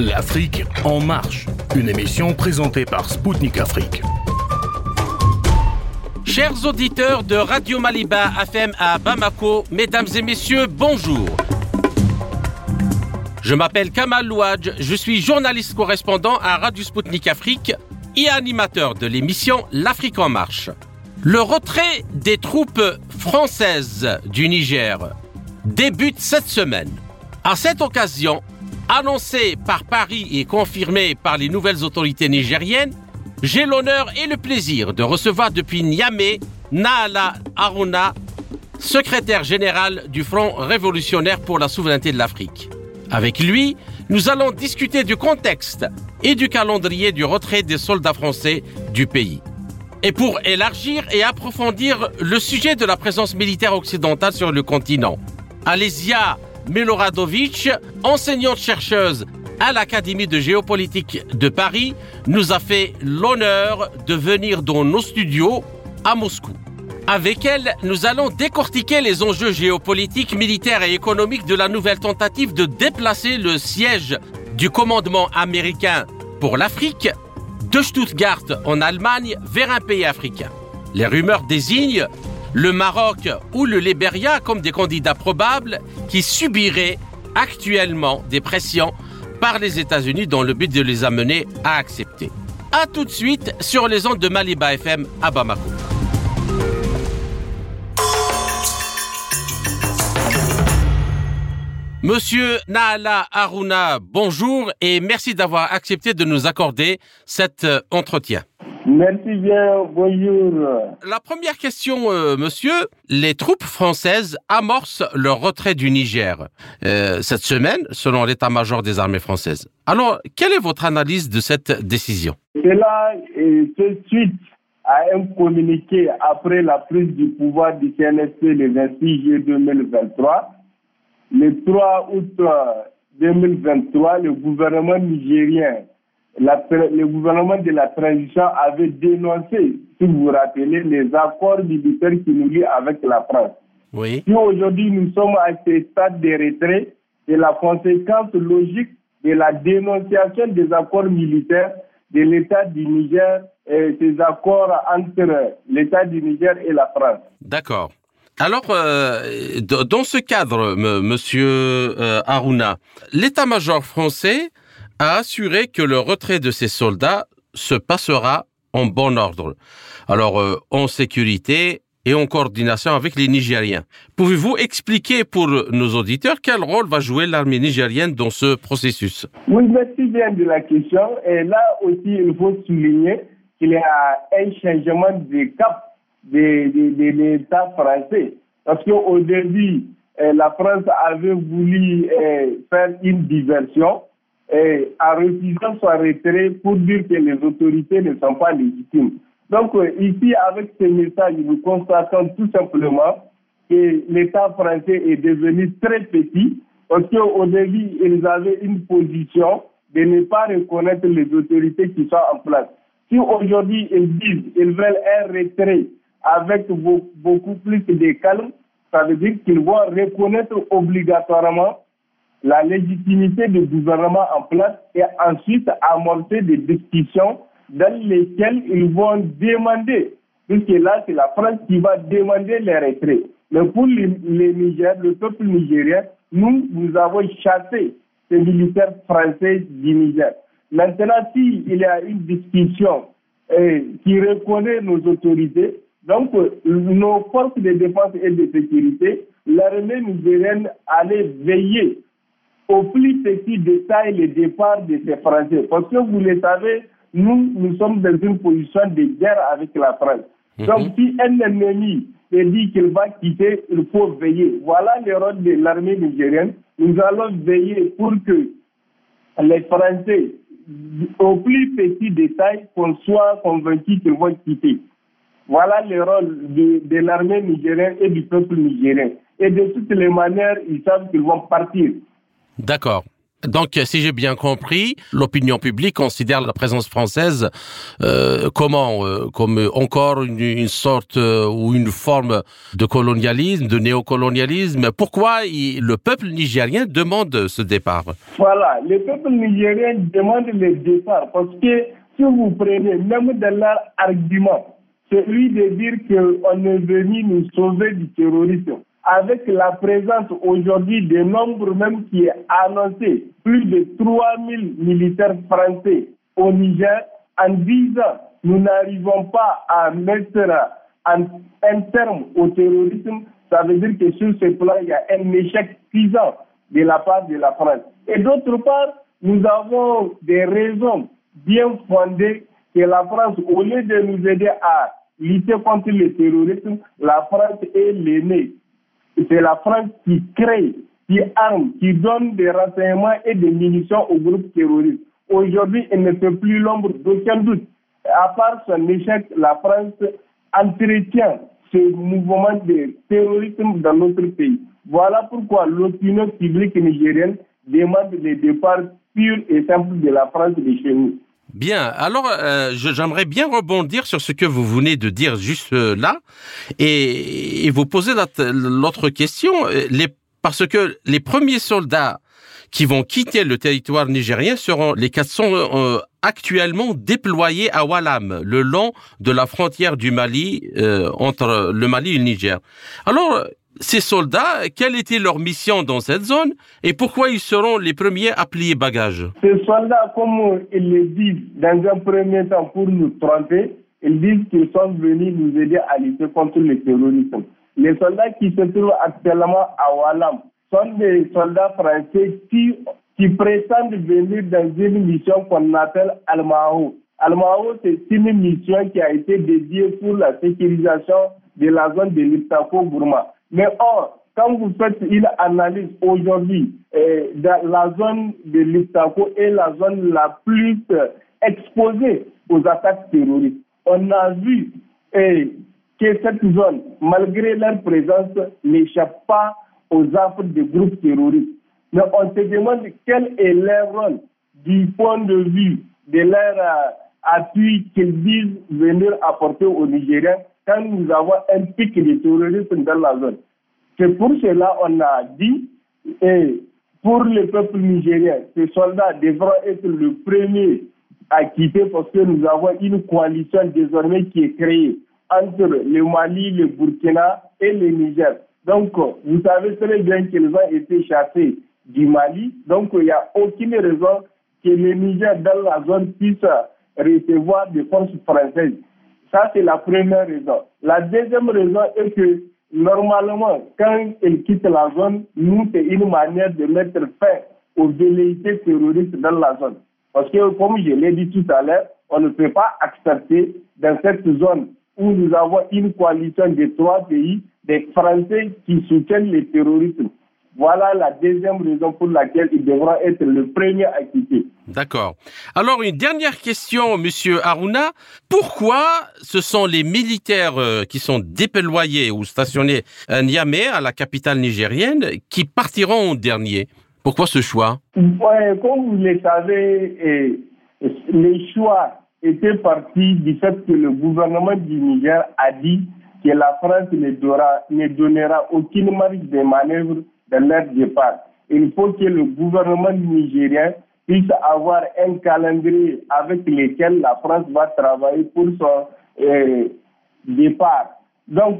L'Afrique en marche, une émission présentée par Spoutnik Afrique. Chers auditeurs de Radio Maliba FM à Bamako, mesdames et messieurs, bonjour. Je m'appelle Kamal Louadj, je suis journaliste correspondant à Radio Spoutnik Afrique et animateur de l'émission L'Afrique en marche. Le retrait des troupes françaises du Niger débute cette semaine. À cette occasion, annoncé par Paris et confirmé par les nouvelles autorités nigériennes, j'ai l'honneur et le plaisir de recevoir depuis Niamey Naala Aruna, secrétaire général du Front révolutionnaire pour la souveraineté de l'Afrique. Avec lui, nous allons discuter du contexte et du calendrier du retrait des soldats français du pays. Et pour élargir et approfondir le sujet de la présence militaire occidentale sur le continent, Alésia Miloradovic, enseignante-chercheuse à l'Académie de géopolitique de Paris, nous a fait l'honneur de venir dans nos studios à Moscou. Avec elle, nous allons décortiquer les enjeux géopolitiques, militaires et économiques de la nouvelle tentative de déplacer le siège du commandement américain pour l'Afrique de Stuttgart en Allemagne vers un pays africain. Les rumeurs désignent le Maroc ou le Libéria comme des candidats probables qui subiraient actuellement des pressions par les États-Unis dans le but de les amener à accepter. A tout de suite sur les ondes de Maliba FM à Bamako. Monsieur Naala Aruna, bonjour et merci d'avoir accepté de nous accorder cet euh, entretien. Merci bien, bonjour. La première question, euh, monsieur, les troupes françaises amorcent leur retrait du Niger euh, cette semaine, selon l'état-major des armées françaises. Alors, quelle est votre analyse de cette décision? Cela est suite à un communiqué après la prise du pouvoir du CNSP le 26 juillet 2023 le 3 août 2023, le gouvernement nigérien, le gouvernement de la transition avait dénoncé, si vous vous rappelez, les accords militaires qui nous lient avec la France. Oui. Si aujourd'hui nous sommes à ce stade de retrait, c'est la conséquence logique de la dénonciation des accords militaires de l'État du Niger et des accords entre l'État du Niger et la France. D'accord. Alors, euh, dans ce cadre, monsieur euh, Aruna, l'état-major français a assuré que le retrait de ses soldats se passera en bon ordre. Alors, euh, en sécurité et en coordination avec les Nigériens. Pouvez-vous expliquer pour nos auditeurs quel rôle va jouer l'armée nigérienne dans ce processus? Oui, merci bien de la question. Et là aussi, il faut souligner qu'il y a un changement de cap de, l'État français. Parce qu'au début, eh, la France avait voulu eh, faire une diversion eh, en refusant son retrait pour dire que les autorités ne sont pas légitimes. Donc ici, avec ce message, nous constatons tout simplement que l'État français est devenu très petit parce qu'au début, ils avaient une position de ne pas reconnaître les autorités qui sont en place. Si aujourd'hui ils disent qu'ils veulent un retrait avec beaucoup plus de calme, ça veut dire qu'ils vont reconnaître obligatoirement la légitimité du gouvernement en place et ensuite amorcer des discussions dans lesquelles ils vont demander, puisque là c'est la France qui va demander les retraits. Mais pour les, Niger, le peuple nigérien, nous, nous avons chassé ces militaires français du Niger. Maintenant, s'il y a une discussion eh, qui reconnaît nos autorités, donc, nos forces de défense et de sécurité, l'armée nigérienne allait veiller au plus petit détail le départ de ces Français. Parce que vous le savez, nous, nous sommes dans une position de guerre avec la France. Mhm. Donc, si un ennemi dit qu'il va quitter, il faut veiller. Voilà le rôle de l'armée nigérienne. Nous allons veiller pour que les Français, au plus petit détail, qu'on soit convaincus qu'ils vont quitter. Voilà le rôle de, l'armée nigérienne et du peuple nigérien. Et de toutes les manières, ils savent qu'ils vont partir. D'accord. Donc, si j'ai bien compris, l'opinion publique considère la présence française euh, comment euh, Comme encore une, sorte euh, ou une forme de colonialisme, de néocolonialisme. Pourquoi le peuple nigérien demande ce départ? Voilà, le peuple nigérien demande le départ parce que si vous prenez même de leur argument, celui de dire qu'on est venu nous sauver du terrorisme, avec la présence aujourd'hui des nombres même qui est annoncé, plus de 3000 militaires français au Niger, en 10 ans, nous n'arrivons pas à mettre un, un terme au terrorisme, ça veut dire que sur ce plan, il y a un échec cuisant de la part de la France. Et d'autre part, nous avons des raisons bien fondées que la France, au lieu de nous aider à lutter contre le terrorisme, la France est l'aînée c'est la France qui crée, qui arme, qui donne des renseignements et des munitions aux groupes terroristes. Aujourd'hui, elle ne fait plus l'ombre d'aucun doute. À part son échec, la France entretient ce mouvement de terrorisme dans notre pays. Voilà pourquoi l'opinion publique nigérienne demande le départ pur et simple de la France de chez nous. Bien, alors euh, j'aimerais bien rebondir sur ce que vous venez de dire juste euh, là et, et vous poser l'autre question, euh, les, parce que les premiers soldats qui vont quitter le territoire nigérien seront les 400 euh, actuellement déployés à Walam, le long de la frontière du Mali, euh, entre le Mali et le Niger. Alors, ces soldats, quelle était leur mission dans cette zone et pourquoi ils seront les premiers à plier bagages Ces soldats, comme ils le disent dans un premier temps pour nous tromper, ils disent qu'ils sont venus nous aider à lutter contre le terrorisme. Les soldats qui se trouvent actuellement à Walam sont des soldats français qui, prétendent venir dans une mission qu'on appelle Al-Mahou. Al-Mahou, c'est une mission qui a été dédiée pour la sécurisation de la zone de l'Iptako-Gourma. Mais or, quand vous faites une analyse aujourd'hui, dans la zone de l'Iptako est la zone la plus euh, exposée aux attaques terroristes. On a vu eh, que cette zone, malgré leur présence, n'échappe pas aux affres des groupes terroristes. Mais on se demande quel est leur rôle du point de vue de leur euh, appui qu'ils disent venir apporter aux Nigériens nous avons un pic de terrorisme dans la zone. C'est pour cela qu'on a dit, et pour le peuple nigérien, ces soldats devront être le premier à quitter parce que nous avons une coalition désormais qui est créée entre le Mali, le Burkina et le Niger. Donc, vous savez très bien qu'ils ont été chassés du Mali. Donc, il n'y a aucune raison que le Niger, dans la zone, puisse recevoir des forces françaises. Ça, c'est la première raison. La deuxième raison est que, normalement, quand ils quittent la zone, nous, c'est une manière de mettre fin aux velléités terroristes dans la zone. Parce que, comme je l'ai dit tout à l'heure, on ne peut pas accepter dans cette zone où nous avons une coalition de trois pays des Français qui soutiennent le terrorisme. Voilà la deuxième raison pour laquelle ils devront être le premier à quitter. D'accord. Alors une dernière question, Monsieur Aruna. Pourquoi ce sont les militaires euh, qui sont déployés ou stationnés à Niamey, à la capitale nigérienne, qui partiront en dernier? Pourquoi ce choix? Ouais, Comme vous le savez, eh, les choix étaient partis du fait que le gouvernement du Niger a dit que la France ne, donnera, ne donnera aucune marge de manœuvre dans leur départ. Il faut que le gouvernement nigérien puisse avoir un calendrier avec lequel la France va travailler pour son euh, départ. Donc,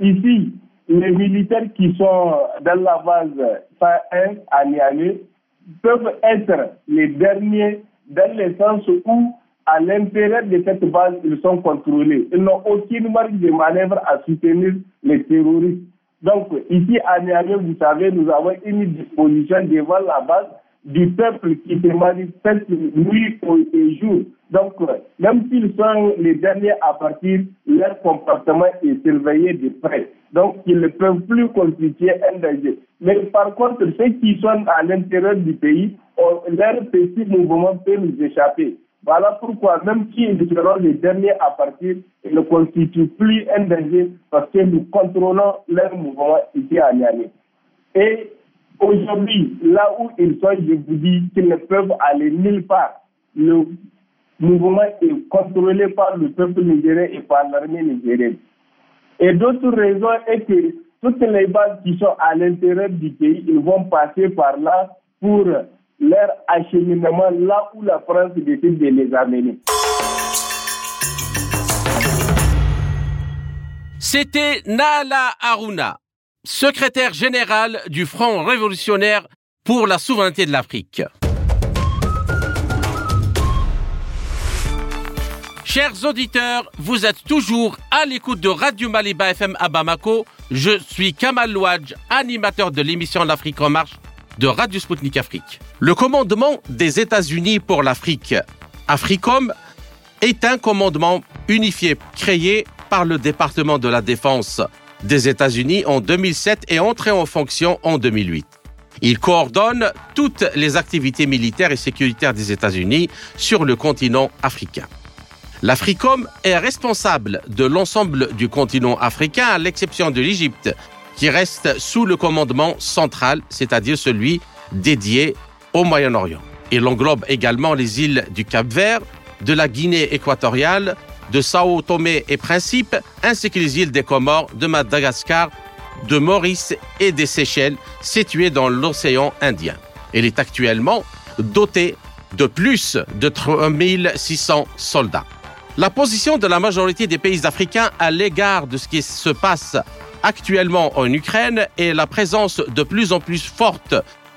ici, les militaires qui sont dans la base 101 à Niamey peuvent être les derniers dans le sens où à l'intérieur de cette base, ils sont contrôlés. Ils n'ont aucune marge de manœuvre à soutenir les terroristes. Donc, ici à Niamey, vous savez, nous avons une disposition devant la base du peuple qui se manifeste nuit et jour. Donc, même s'ils sont les derniers à partir, leur comportement est surveillé de près. Donc, ils ne peuvent plus constituer un danger. Mais par contre, ceux qui sont à l'intérieur du pays, leur petit mouvement peut nous échapper. Voilà pourquoi, même si nous serons les derniers à partir, ils ne constituent plus un danger parce que nous contrôlons leur mouvement ici à Niamey. Et Aujourd'hui, là où ils sont, je vous dis qu'ils ne peuvent aller nulle part. Le mouvement est contrôlé par le peuple nigérien et par l'armée nigérienne. Et d'autres raisons est que toutes les bases qui sont à l'intérieur du pays, ils vont passer par là pour leur acheminement là où la France décide de les amener. C'était Nala Aruna, secrétaire général du Front révolutionnaire pour la souveraineté de l'Afrique. Chers auditeurs, vous êtes toujours à l'écoute de Radio Maliba FM à Bamako. Je suis Kamal Louadj, animateur de l'émission L'Afrique en marche de Radio Sputnik Afrique. Le commandement des États-Unis pour l'Afrique, AFRICOM, est un commandement unifié créé par le département de la Défense des États-Unis en 2007 et entré en fonction en 2008. Il coordonne toutes les activités militaires et sécuritaires des États-Unis sur le continent africain. L'Africom est responsable de l'ensemble du continent africain à l'exception de l'Égypte, qui reste sous le commandement central, c'est-à-dire celui dédié au Moyen-Orient. Il englobe également les îles du Cap-Vert, de la Guinée équatoriale, de Sao Tomé et Principe, ainsi que les îles des Comores, de Madagascar, de Maurice et des Seychelles, situées dans l'océan Indien. Il est actuellement doté de plus de 3600 soldats. La position de la majorité des pays africains à l'égard de ce qui se passe actuellement en Ukraine et la présence de plus en plus forte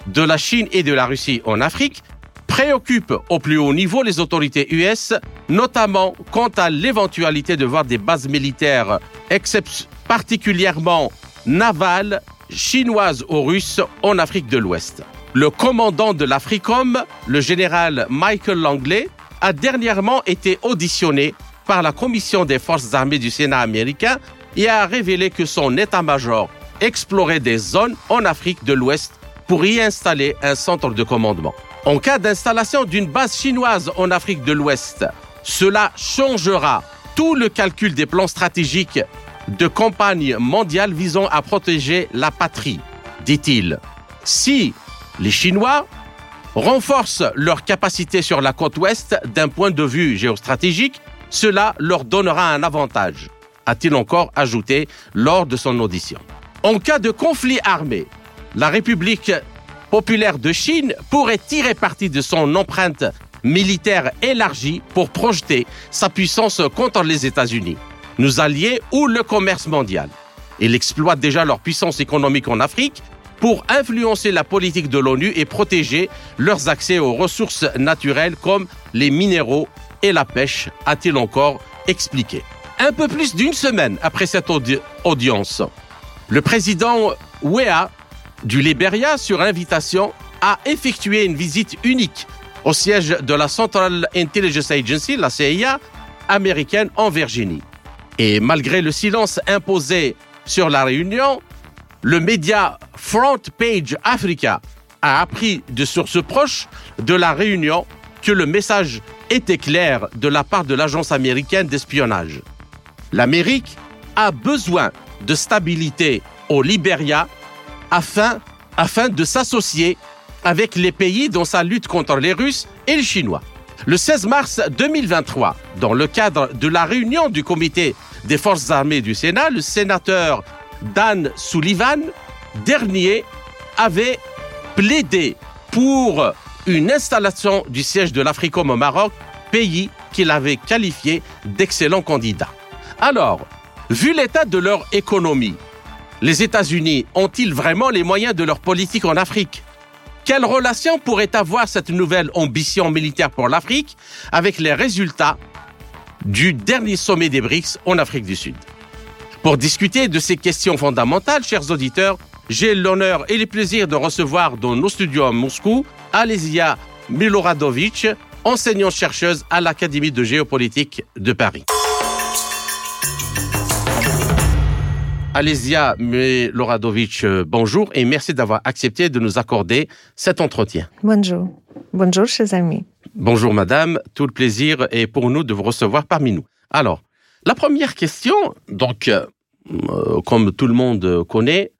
de la Chine et de la Russie en Afrique préoccupe au plus haut niveau les autorités US, notamment quant à l'éventualité de voir des bases militaires particulièrement navales chinoises ou russes en Afrique de l'Ouest. Le commandant de l'Africom, le général Michael Langley, a dernièrement été auditionné par la Commission des forces armées du Sénat américain et a révélé que son état-major explorait des zones en Afrique de l'Ouest pour y installer un centre de commandement. En cas d'installation d'une base chinoise en Afrique de l'Ouest, cela changera tout le calcul des plans stratégiques de campagne mondiale visant à protéger la patrie, dit-il. Si les Chinois renforcent leur capacité sur la côte ouest d'un point de vue géostratégique, cela leur donnera un avantage, a-t-il encore ajouté lors de son audition. En cas de conflit armé, la République populaire de Chine pourrait tirer parti de son empreinte militaire élargie pour projeter sa puissance contre les États-Unis, nos alliés ou le commerce mondial. Il exploite déjà leur puissance économique en Afrique pour influencer la politique de l'ONU et protéger leurs accès aux ressources naturelles comme les minéraux et la pêche, a-t-il encore expliqué. Un peu plus d'une semaine après cette audience, le président Wea du Liberia, sur invitation, a effectué une visite unique au siège de la Central Intelligence Agency, la CIA, américaine en Virginie. Et malgré le silence imposé sur la réunion, le média Front Page Africa a appris de sources proches de la réunion que le message était clair de la part de l'agence américaine d'espionnage. L'Amérique a besoin de stabilité au Liberia afin, afin de s'associer avec les pays dans sa lutte contre les Russes et les Chinois. Le 16 mars 2023, dans le cadre de la réunion du comité des forces armées du Sénat, le sénateur Dan Sullivan, dernier, avait plaidé pour une installation du siège de l'Africom au Maroc, pays qu'il avait qualifié d'excellent candidat. Alors, vu l'état de leur économie, les États-Unis ont-ils vraiment les moyens de leur politique en Afrique? Quelle relation pourrait avoir cette nouvelle ambition militaire pour l'Afrique avec les résultats du dernier sommet des BRICS en Afrique du Sud? Pour discuter de ces questions fondamentales, chers auditeurs, j'ai l'honneur et le plaisir de recevoir dans nos studios à Moscou Alésia Miloradovic, enseignante-chercheuse à l'Académie de géopolitique de Paris. Alésia Miloradovic, euh, bonjour et merci d'avoir accepté de nous accorder cet entretien. Bonjour. Bonjour, chers amis. Bonjour, madame. Tout le plaisir est pour nous de vous recevoir parmi nous. Alors, la première question, donc, euh, comme tout le monde connaît,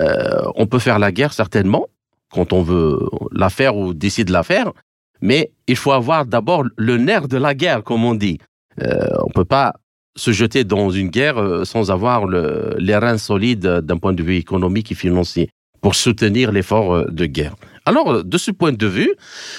euh, on peut faire la guerre certainement, quand on veut la faire ou décide de la faire, mais il faut avoir d'abord le nerf de la guerre, comme on dit. Euh, on ne peut pas se jeter dans une guerre euh, sans avoir le, les reins solides d'un point de vue économique et financier pour soutenir l'effort euh, de guerre. Alors, de ce point de vue,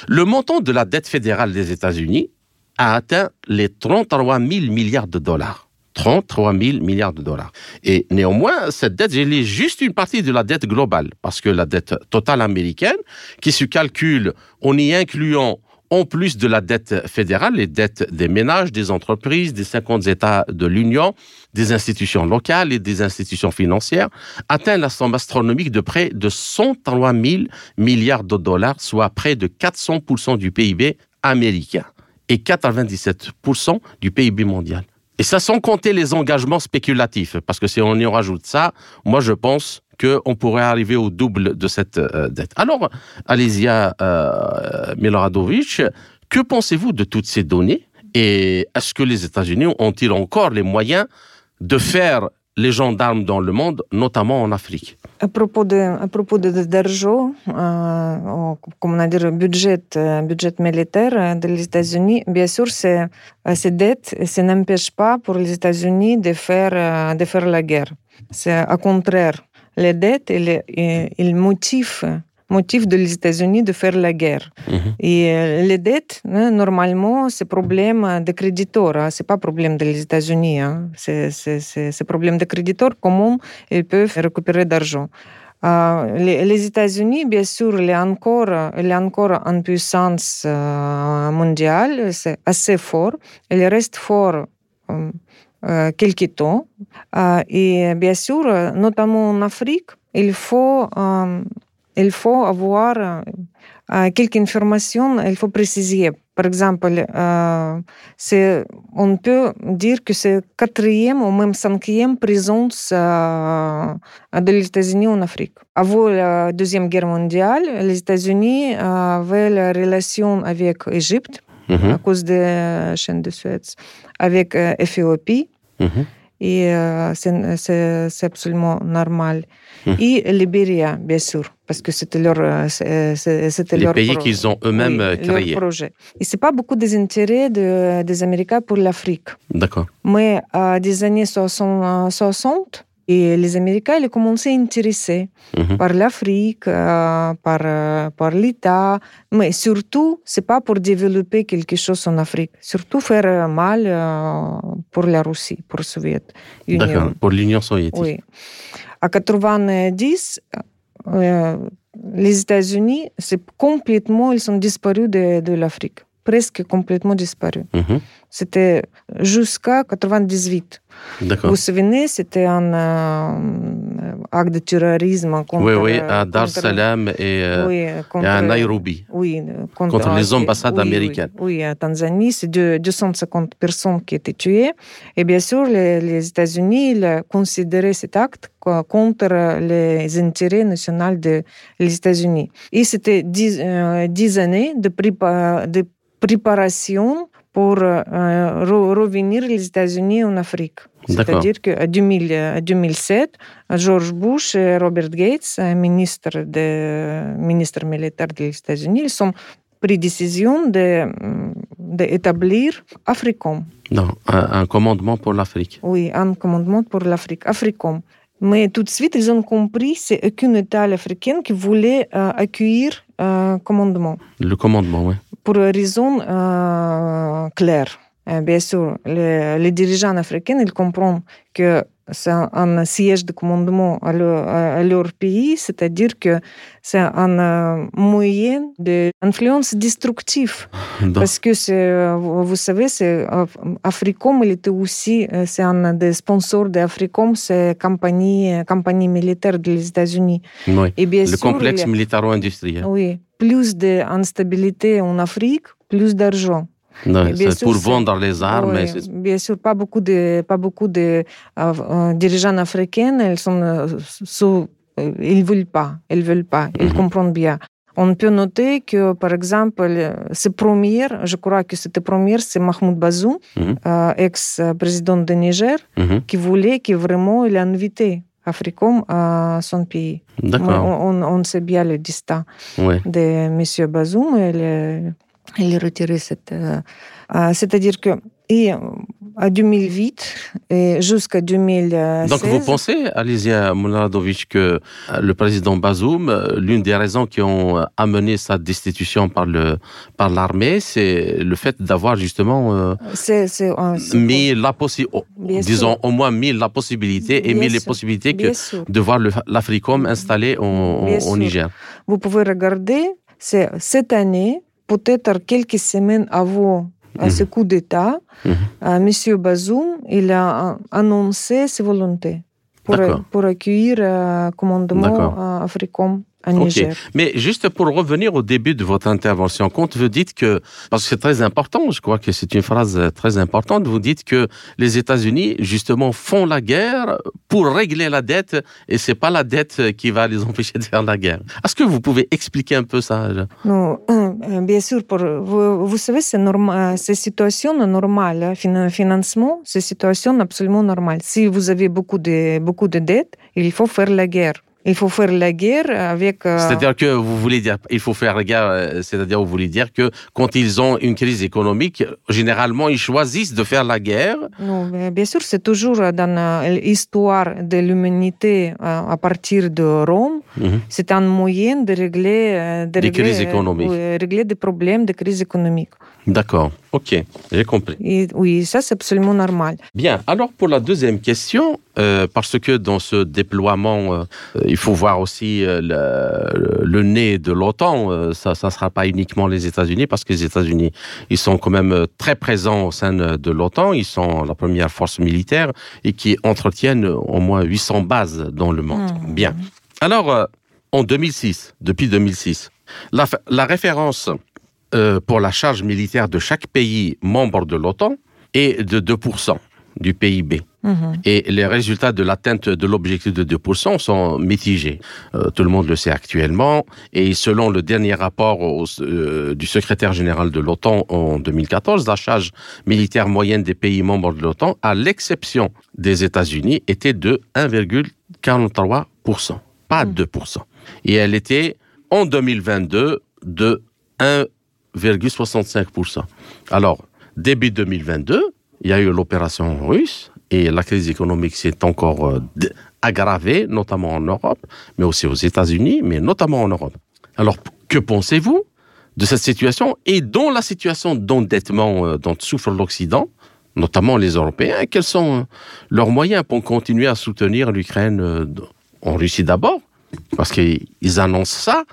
le montant de la dette fédérale des États-Unis a atteint les 33 000 milliards de dollars. 33 000 milliards de dollars. Et néanmoins, cette dette, elle est juste une partie de la dette globale, parce que la dette totale américaine, qui se calcule en y incluant en plus de la dette fédérale, les dettes des ménages, des entreprises, des 50 États de l'Union, des institutions locales et des institutions financières, atteint la somme astronomique de près de 103 000 milliards de dollars, soit près de 400% du PIB américain et 97% du PIB mondial. Et ça sans compter les engagements spéculatifs, parce que si on y rajoute ça, moi je pense qu'on pourrait arriver au double de cette euh, dette. Alors, Alésia euh, Miloradovic, que pensez-vous de toutes ces données et est-ce que les États-Unis ont-ils encore les moyens de faire les gendarmes dans le monde, notamment en Afrique? À propos de, à propos euh, on a dit, budget, euh, budget militaire des États-Unis, bien sûr, euh, ces dettes, ça n'empêche pas pour les États-Unis de faire, euh, de faire la guerre. C'est au contraire. Les dettes, ils, ils motivent motif de les États-Unis de faire la guerre. Mhm. Et euh, les dettes, hein, normalement, c'est problème de créditeurs, hein, c'est pas problème des États-Unis, hein. c'est problème de créditeurs, comment ils peuvent récupérer d'argent. Euh, les, les États-Unis, bien sûr, il est encore, il est encore en puissance euh, mondiale, c'est assez fort. Il reste fort euh, quelque temps. et bien sûr, notamment en Afrique, il faut il faut avoir quelques informations, il faut préciser. Par exemple, euh, on peut dire que c'est quatrième ou même cinquième présence euh, de les États-Unis en Afrique. Avant la Deuxième Guerre mondiale, les États-Unis avaient la relation avec l'Égypte à cause de la chaîne de Suez, avec l'Éthiopie. Et c'est absolument normal. Et Libéria, bien sûr, parce que c'était leur, euh, c'était Les pays qu'ils ont eux-mêmes oui, créés. projet. Et c'est pas beaucoup des intérêts de, des Américains pour l'Afrique. D'accord. Mais à des années 60, 60 et les Américains ils commencé à intéresser mmh. par l'Afrique, euh, par, euh, par l'État, mais surtout, c'est pas pour développer quelque chose en Afrique, surtout faire mal euh, pour la Russie, pour la Soviet D'accord, pour l'Union soviétique. Oui. À 90, euh, les États-Unis, c'est complètement, ils sont disparus de, de l'Afrique, presque complètement disparus. Mm-hmm. C'était jusqu'à 98. Vous vous souvenez, c'était un euh, acte de terrorisme contre... Oui, oui, à Dar Salam et, euh, oui, contre, et, à Nairobi. Oui, contre, contre les ambassades oui, américaines. Oui, oui, à Tanzanie, c'est 250 personnes qui étaient tuées. Et bien sûr, les, les États-Unis considéraient cet acte contre les intérêts nationaux des États-Unis. Et c'était dix, euh, dix années de, prépa de préparation pour euh, revenir les États-Unis en Afrique. C'est-à-dire qu'en 2007, George Bush et Robert Gates, ministre, de, ministre militaire des États-Unis, ils ont pris décision d'établir de, Africom. Non, un, un, commandement pour l'Afrique. Oui, un commandement pour l'Afrique, Africom. Mais tout de suite, ils ont compris que c'est aucun État africain qui voulait euh, accueillir un euh, commandement. Le commandement, oui pour une raison euh, claire. Euh, bien sûr, les, les, dirigeants africains, ils comprennent que c'est un, siège de commandement à leur, à leur pays, c'est-à-dire que c'est un euh, moyen d'influence destructive. Parce que, vous savez, Africom, il était aussi, c'est un des sponsors d'Africom, c'est compagnie, compagnie militaire des États-Unis. Oui, Et bien le sûr, complexe militaro-industriel. Oui, plus d'instabilité en Afrique, plus d'argent. C'est pour vendre les armes. Oui, bien sûr, pas beaucoup de, pas beaucoup de euh, dirigeants africains, ils sont euh, sous, ils veulent pas, ils veulent pas, ils comprennent bien. On peut noter que, par exemple, ce premier, je crois que c'était premier, c'est Mahmoud Bazoum, mm -hmm. ex-président de Niger, mm -hmm. qui voulait, qui vraiment, il a invité Africom à son pays. On, on- sait bien le destin Ouais. de M. Bazoum. Il, il retiré cette. euh, C'est-à-dire que et, euh, à 2008 et jusqu'à 2016. Donc vous pensez, Alizia Mouladovic, que euh, le président Bazoum, euh, l'une des raisons qui ont amené sa destitution par le par l'armée, c'est le fait d'avoir justement euh, mis la sûr. disons au moins mis la possibilité et Bien mis les sûr. possibilités que Bien sûr. de voir l'Africom installé au, au. Niger. Vous pouvez regarder, c'est cette année, peut-être quelques semaines avant à ce coup d'État, Mhm. euh, Monsieur Bazoum, il a euh, annoncé ses volontés pour, pour accueillir euh, commandement D'accord à Mais juste pour revenir au début de votre intervention, quand vous dites que, parce que c'est très important, je crois que c'est une phrase très importante, vous dites que les États-Unis, justement, font la guerre pour régler la dette et c'est pas la dette qui va les empêcher de faire la guerre. Est-ce que vous pouvez expliquer un peu ça? Non, euh, bien sûr, pour, vous, savez, c'est normal, c'est situation normale, hein, financement, c'est une situation absolument normale. Si vous avez beaucoup de, beaucoup de dettes, il faut faire la guerre. Il faut faire la guerre avec... euh, C'est-à-dire que vous voulez dire, il faut faire la guerre, euh, c'est-à-dire vous voulez dire que quand ils ont une crise économique, généralement, ils choisissent de faire la guerre Non, mais bien sûr, c'est toujours dans euh, l'histoire de l'humanité à partir de Rome. Mhm. C'est un moyen de régler, de Des régler, crises économiques. régler des problèmes de crise économique. D'accord, ok, j'ai compris. Et, oui, ça c'est absolument normal. Bien, alors pour la deuxième question, euh, parce que dans ce déploiement, euh, il faut voir aussi euh, le, le nez de l'OTAN, ça ne sera pas uniquement les États-Unis, parce que les États-Unis, ils sont quand même très présents au sein de l'OTAN, ils sont la première force militaire et qui entretiennent au moins 800 bases dans le monde. Mhm. Bien. Alors, en 2006, depuis 2006, la, fa- la référence euh, pour la charge militaire de chaque pays membre de l'OTAN est de 2% du PIB. Mhm. Et les résultats de l'atteinte de l'objectif de 2% sont mitigés. Euh, tout le monde le sait actuellement. Et selon le dernier rapport au- euh, du secrétaire général de l'OTAN en 2014, la charge militaire moyenne des pays membres de l'OTAN, à l'exception des États-Unis, était de 1,43%, pas 2%. Et elle était en 2022 de 1,65%. Alors, début 2022, il y a eu l'opération russe et la crise économique s'est encore euh, aggravée, notamment en Europe, mais aussi aux États-Unis, mais notamment en Europe. Alors, que pensez-vous de cette situation et dont la situation d'endettement euh, dont souffre l'Occident, notamment les Européens, quels sont euh, leurs moyens pour continuer à soutenir l'Ukraine en Russie d'abord, parce qu'ils annoncent ça,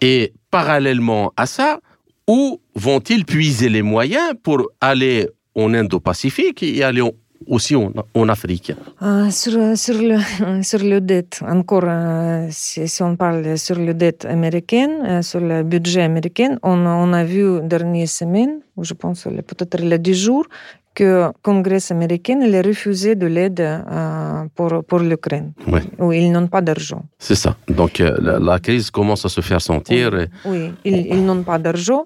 et parallèlement à ça, où vont-ils puiser les moyens pour aller en Indo-Pacifique et aller aussi en, Afrique? Ah, sur, sur, le, sur le dette, encore, euh, si, on parle sur le dette américaine, euh, sur le budget américain, on, a vu dernière semaine, je pense le- peut-être les 10 jours, que le Congrès américain il a refusé de l'aide euh, pour, pour l'Ukraine, Ouais. où ils n'ont pas d'argent. C'est ça. Donc euh, la, la crise commence à se faire sentir. et- Oui, ils, ils n'ont pas d'argent,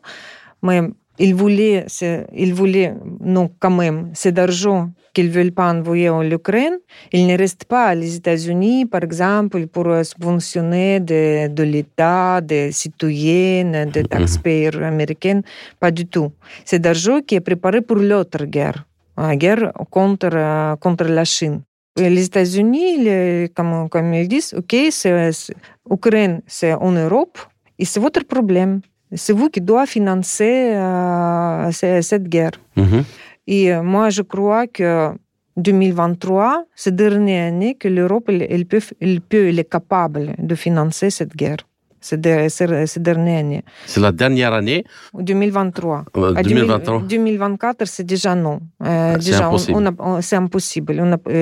mais ils voulaient, c'est- ils voulaient non, quand même, cet argent qu'ils ne veulent pas envoyer en Ukraine, il ne reste pas les États-Unis, par exemple, pour euh, subventionner de, de l'État, des citoyens, des taxpayers américains, pas du tout. C'est l'argent qui est préparé pour l'autre guerre, la guerre contre, euh, contre la Chine. Et les États-Unis, les- comme, comme ils disent, OK, c'est, c'est- Ukraine, c'est en Europe, et c'est votre problème. C'est vous qui doit financer euh, ce- cette guerre. Mhm. Et euh, moi, je crois que 2023, c'est la dernière année que l'Europe, elle, elle peut, elle peut, elle est capable de financer cette guerre. C'est de- c'est- cette dernière année. C'est la dernière année, 2023. euh, À 2023. 2024, c'est déjà non. Euh, C'est déjà, on- impossible. c'est impossible. On a-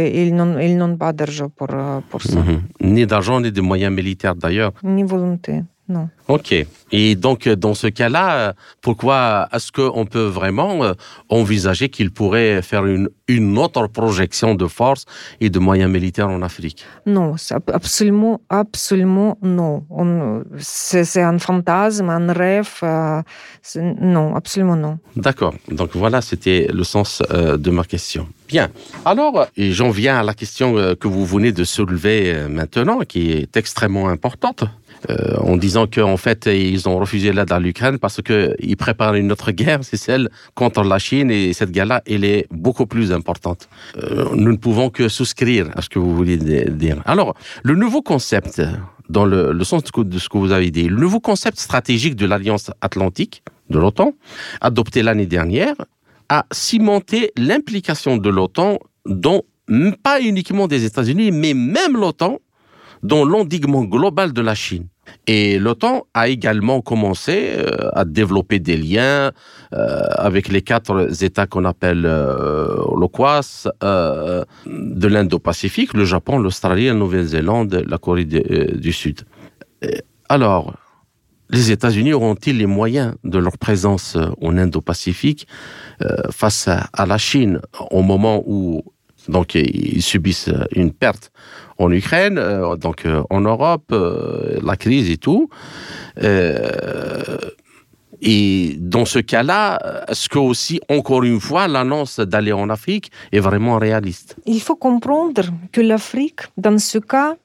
ils n'ont pas d'argent pour, pour ça. Mhm. Ni d'argent, ni de moyens militaires d'ailleurs. Ni volonté. Non. Ok. Et donc, euh, dans ce cas-là, euh, pourquoi est-ce qu'on peut vraiment euh, envisager qu'il pourrait faire une, une autre projection de force et de moyens militaires en Afrique? Non, absolument, absolument non. On- C'est un fantasme, un rêve. euh, non, absolument non. D'accord. Donc voilà, c'était le sens de ma question. Bien. Alors, j'en viens à la question que vous venez de soulever maintenant, qui est extrêmement importante. Euh, en disant qu'en fait, ils ont refusé l'aide à l'Ukraine parce qu'ils préparent une autre guerre, c'est celle contre la Chine, et cette guerre-là, elle est beaucoup plus importante. Euh, nous ne pouvons que souscrire à ce que vous voulez di- dire. Alors, le nouveau concept, dans le, sens de ce que- vous avez dit, le nouveau concept stratégique de l'Alliance Atlantique, de l'OTAN, adopté l'année dernière, a cimenté l'implication de l'OTAN dans pas uniquement des États-Unis, mais même l'OTAN dans l'endiguement global de la Chine. Et l'OTAN a également commencé euh, à développer des liens euh, avec les quatre États qu'on appelle euh, l'OQUAS, euh, de l'Indo-Pacifique, le Japon, l'Australie, la Nouvelle-Zélande, la Corée du Sud. Alors, les États-Unis auront-ils les moyens de leur présence en Indo-Pacifique face à, la Chine au moment où donc ils subissent une perte en Ukraine, euh, donc euh, en Europe, euh, la crise et tout. Et dans ce cas-là, est-ce que aussi, encore une fois, l'annonce d'aller en Afrique est vraiment réaliste? Il faut comprendre que l'Afrique, dans ce cas,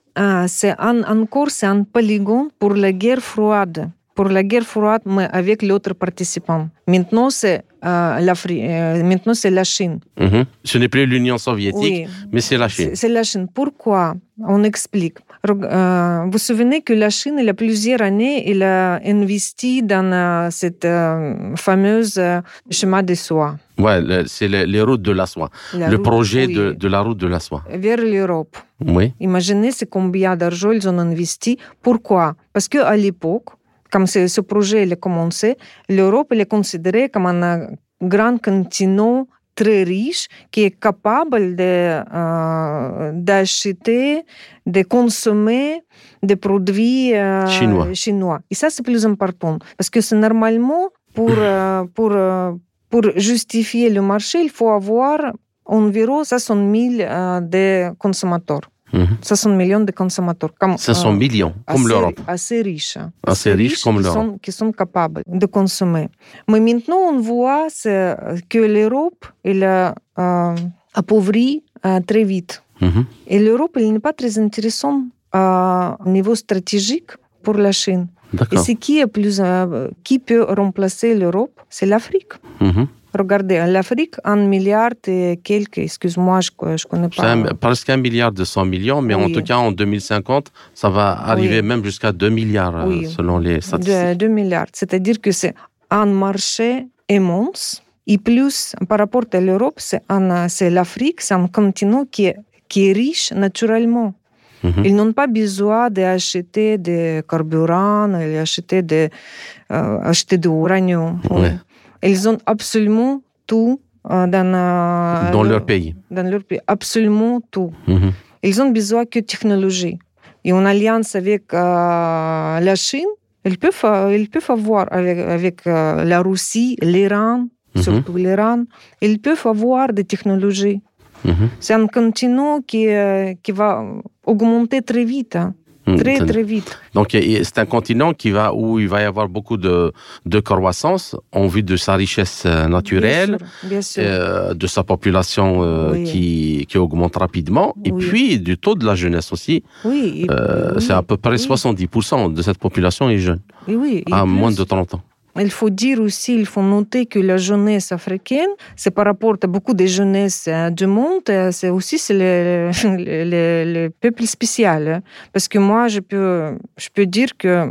c'est un, encore c'est un polygone pour la guerre froide. Pour la guerre froide, mais avec l'autre participant. Maintenant, c'est maintenant, c'est la Chine. Mhm. Ce n'est plus l'Union soviétique, Oui. mais c'est la Chine. C'est la Chine. Pourquoi? On explique. Euh, vous vous souvenez que la Chine, il y a plusieurs années, il a investi dans euh, cette euh, fameuse euh, chemin de soie. Ouais, le- c'est le- les routes de la soie. La le route- projet oui, de, de la route de la soie. vers l'Europe. Oui. Imaginez c'est combien d'argent ils ont investi. Pourquoi? Parce qu'à l'époque, comme ce, projet a commencé, l'Europe est considérée comme un grand continent très riche qui est capable de, euh, d'acheter, de consommer des produits euh, Chinois. chinois. Et ça, c'est plus important. Parce que c'est normalement, pour, euh, pour, pour justifier le marché, il faut avoir environ 500 000 euh, de consommateurs. Mhm. 500 millions de consommateurs. Comme, 500 euh, millions, comme l'Europe. Assez riches. Assez riches comme qui l'Europe. sont, qui sont capables de consommer. Mais maintenant, on voit que l'Europe, elle euh, euh, très vite. Mhm. Et l'Europe, elle n'est pas très intéressante euh, au niveau stratégique pour la Chine. Et c'est qui, est plus, euh, qui peut remplacer l'Europe? C'est l'Afrique. Mhm. Regardez, l'Afrique, un milliard et quelques, excuse-moi, je ne connais pas. un- presque un milliard de 100 millions, mais en tout cas, en 2050, ça va arriver même jusqu'à 2 milliards, euh, Oui. selon les statistiques. 2 milliards. C'est-à-dire que c'est un marché immense. Et plus, par rapport à l'Europe, c'est l'Afrique, c'est un continent qui est, qui est riche naturellement. Mhm. Ils n'ont pas besoin d'acheter des carburants, d'acheter de, euh, acheter de l'uranium. Ouais. Ils ont absolument tout euh, dans, euh, Dans le- leur pays. Dans leur pays. Absolument tout. Mhm. Ils ont besoin que de technologie. Et en alliance avec euh, la Chine, ils peuvent, ils peuvent avoir avec, avec euh, la Russie, l'Iran, Mhm. surtout l'Iran, ils peuvent avoir des technologies. Mhm. C'est un continent qui, euh, qui va augmenter très vite, hein. Mhm. très très vite. Donc, c'est un continent qui va, où il va y avoir beaucoup de, de croissance en vue de sa richesse euh, naturelle. Bien sûr. bien sûr. euh, de sa population euh, Oui. qui, qui augmente rapidement, et puis du taux de la jeunesse aussi. oui, Euh, c'est à peu près oui. 70% de cette population est jeune, à plus, moins de 30 ans. Il faut dire aussi, il faut noter que la jeunesse africaine, c'est par rapport à beaucoup de jeunesse euh, du monde, euh, c'est aussi c'est le, le, le- le peuple spécial. hein. Parce que moi, je peux, je peux dire que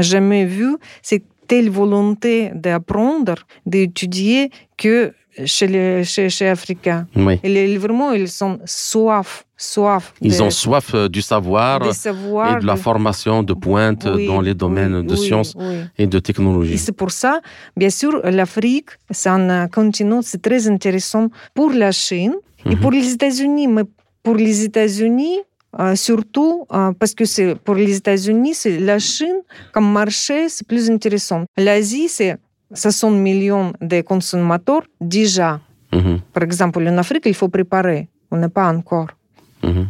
jamais vu cette telle volonté d'apprendre, d'étudier que chez les chez, chez Africains. Oui. Et les- vraiment, ils sont soif, soif. Ils de- ont soif euh, du savoir et de la formation de pointe Oui, dans les domaines oui, de oui, sciences et de Et technologie. c'est pour ça, bien sûr, l'Afrique, c'est un euh, continent, c'est très intéressant pour la Chine et Mhm. pour les États-Unis. Mais pour les États-Unis, euh, surtout euh, parce que c'est pour les États-Unis, c'est la Chine comme marché, c'est plus intéressant. L'Asie, c'est 60 millions de consommateurs déjà. Mhm. Par exemple, en Afrique, il faut préparer. On n'est pas encore. Mhm.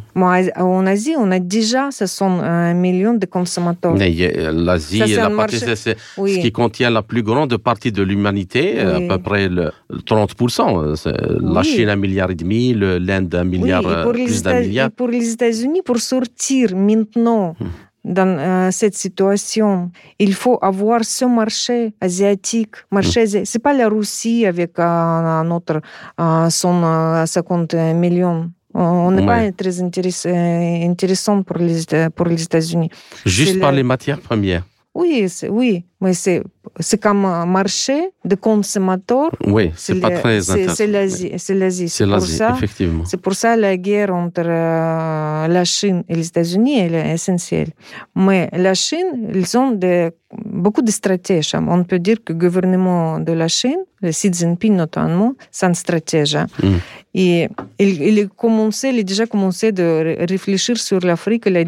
En Asie, on a déjà 60 euh, millions de consommateurs. A- L'Asie, la marché- c'est Oui. ce qui contient la plus grande partie de l'humanité, euh, Oui. à peu près le 30%. C'est La Oui. Chine, un milliard et demi, l'Inde, un milliard, et euh, pour, les plus d'un milliard. et pour les États-Unis, pour sortir maintenant dans euh, cette situation, il faut avoir ce marché asiatique. Marché asi- C'est pas la Russie avec euh, autre euh, 150 millions. On n'est Ouais. pas très intéress- intéressant pour les, Éta- pour les États-Unis. Juste par les matières premières. Oui, oui, mais c'est, c'est comme un marché de consommateurs. Oui, c'est pas très intéressant. c'est l'Asie. C'est l'Asie. C'est l'Asie, ça- effectivement. c'est pour ça la guerre entre euh, la Chine et les États-Unis est essentielle. Mais la Chine, ils ont de- beaucoup de stratèges. On peut dire que le gouvernement de la Chine, le Xi Jinping notamment, c'est un stratège. Mm. Et il, il, a commencé, il a déjà commencé de ré- réfléchir sur l'Afrique. Il a,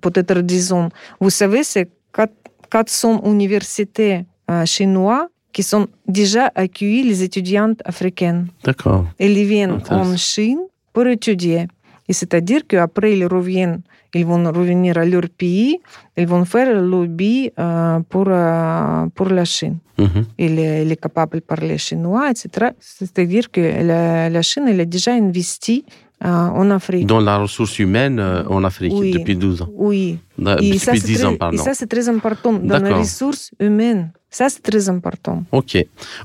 peut-être, disons, vous savez, c'est 400 universités euh, chinoises qui sont déjà accueillies les étudiantes africaines. D'accord. Ils viennent en Chine pour étudier. Et c'est-à-dire qu'après, ils reviennent, ils vont revenir à leur pays, ils vont faire le lobby euh, pour, euh, pour la Chine. Il est, il est capable de parler chinois, etc. C'est-à-dire que la, la Chine, elle a déjà investi euh, en Afrique. Dans la ressource humaine euh, en Afrique Oui. depuis 12 ans. oui. Da- Et ça, depuis c'est 10 très, ans, et ça, c'est très important dans les ressources humaines. Ça, c'est très important. Ok.